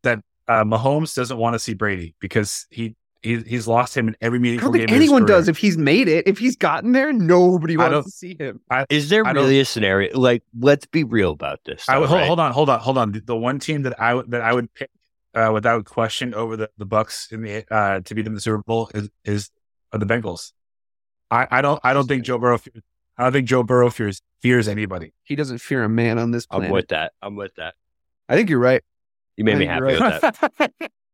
that uh, Mahomes doesn't want to see Brady because he, he he's lost him in every I meaningful don't game. think anyone does. If he's made it, if he's gotten there, nobody wants to see him. Is there I really a scenario? Like, let's be real about this. I would, hold, right? hold on, hold on, hold on. The, the one team that I would that I would pick uh, without question over the the Bucks in the uh, to beat them in the Super Bowl is is are the Bengals. I, I don't I don't think Joe Burrow fears, I don't think Joe Burrow fears fears anybody. He doesn't fear a man on this planet. I'm with that. I'm with that. I think you're right. You made I me happy you're with that.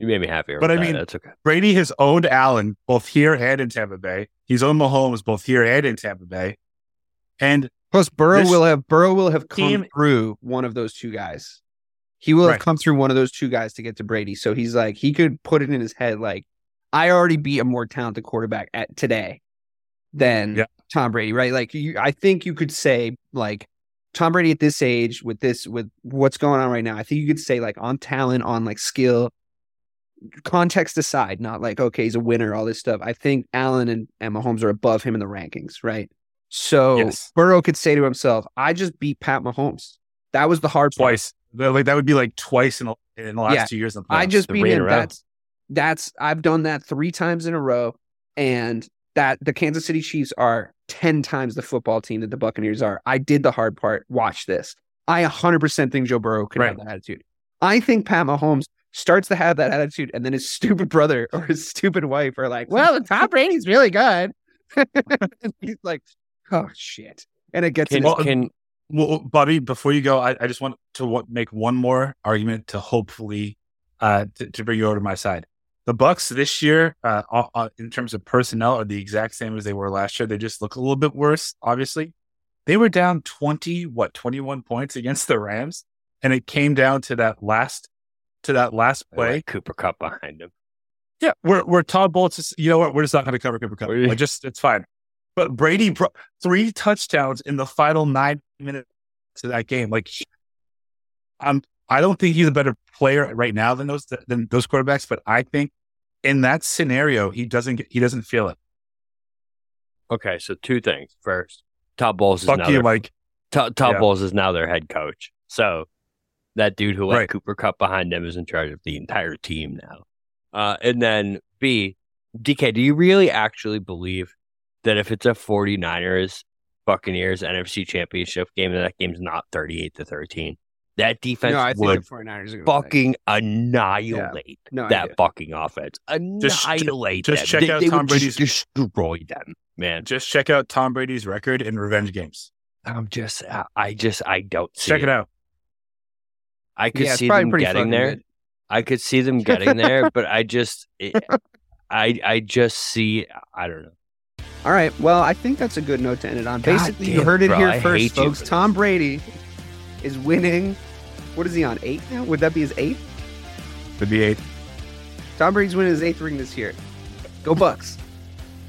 You made me happier. But with I that. mean- that's okay. Brady has owned Allen both here and in Tampa Bay. He's owned Mahomes both here and in Tampa Bay. And Plus, Burrow will have Burrow will have come team- through one of those two guys. He will have come through one of those two guys to get to Brady. So he's like, he could put it in his head like, I already beat a more talented quarterback at today than Yeah. Tom Brady, right? Like, you, I think you could say like Tom Brady at this age with this with what's going on right now. I think you could say like on talent, on like skill, context aside, not like okay, he's a winner, all this stuff. I think Allen and, and Mahomes are above him in the rankings, right? So Yes. Burrow could say to himself, "I just beat Pat Mahomes. That was the hard part. twice, like that would be like twice in the, in the last Yeah. two years. The I just beat him. That's that's I've done that three times in a row, and that the Kansas City Chiefs are ten times the football team that the Buccaneers are. I did the hard part. Watch this. I 100% think Joe Burrow could have that attitude. I think Pat Mahomes starts to have that attitude, and then his stupid brother or his stupid wife are like, "Well, Tom Brady's really good." he's like, "Oh shit!" And it gets Can, Well, can Well, Bobby, before you go, I, I just want to w- make one more argument to hopefully uh, to, to bring you over to my side. The Bucks this year, uh, uh, uh, in terms of personnel, are the exact same as they were last year. They just look a little bit worse. Obviously, they were down twenty, what twenty one points against the Rams, and it came down to that last to that last play. like Cooper Kupp behind him. Yeah, we're we're Todd Bowles. Is, you know what? We're just not going to cover Cooper Kupp. Like, just it's fine. But Brady three touchdowns in the final nine minutes of that game. Like, I'm I don't think he's a better player right now than those than those quarterbacks. But I think in that scenario, he doesn't get, he doesn't feel it. Okay, so two things. First, Todd Bowles is Fuck now you, their, Mike. Todd, Todd Yeah. Bowles is now their head coach. So that dude who let Right. Cooper Kupp behind him is in charge of the entire team now. Uh, and then B, DK, do you really actually believe that if it's a 49ers Buccaneers NFC championship game, that that game's not 38 to 13? That defense no, I think would the 49ers are going to fucking annihilate No that fucking offense. Annihilate just them. check They- out they Tom would Brady's- destroy them, man. Just check out Tom Brady's record in revenge games. I'm just, I- I just, I don't see Check it out. I could Yeah, see them getting there. good. I could see them getting there, but I just, it, I, I just see, I don't know. All right. Well, I think that's a good note to end it on. God Basically, you heard it bro, here I first, folks. for this. Tom Brady is winning. What is he on? Eight now? Would that be his eighth? The B8. Tom Brady's winning his eighth ring this year. Go Bucks.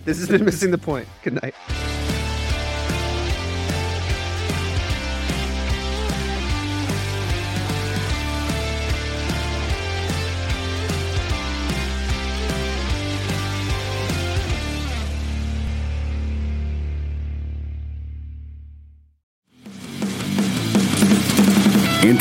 This has been missing the point. Good night.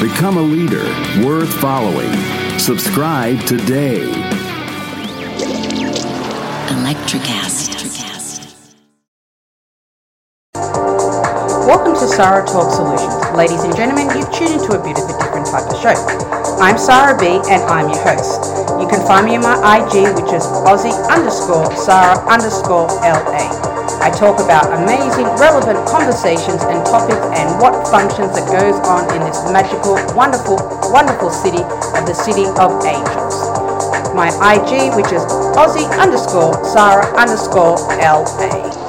Become a leader worth following. Subscribe today. Electricast. Welcome to Sarah Talk Solutions. Ladies and gentlemen, you've tuned into a bit of a different type of show. I'm Sarah B and I'm your host. You can find me on my IG, which is Aussie underscore Sarah underscore LA. I talk about amazing, relevant conversations and topics and what functions that goes on in this magical, wonderful, wonderful city of the City of Angels. My IG, which is Aussie underscore Sarah underscore LA.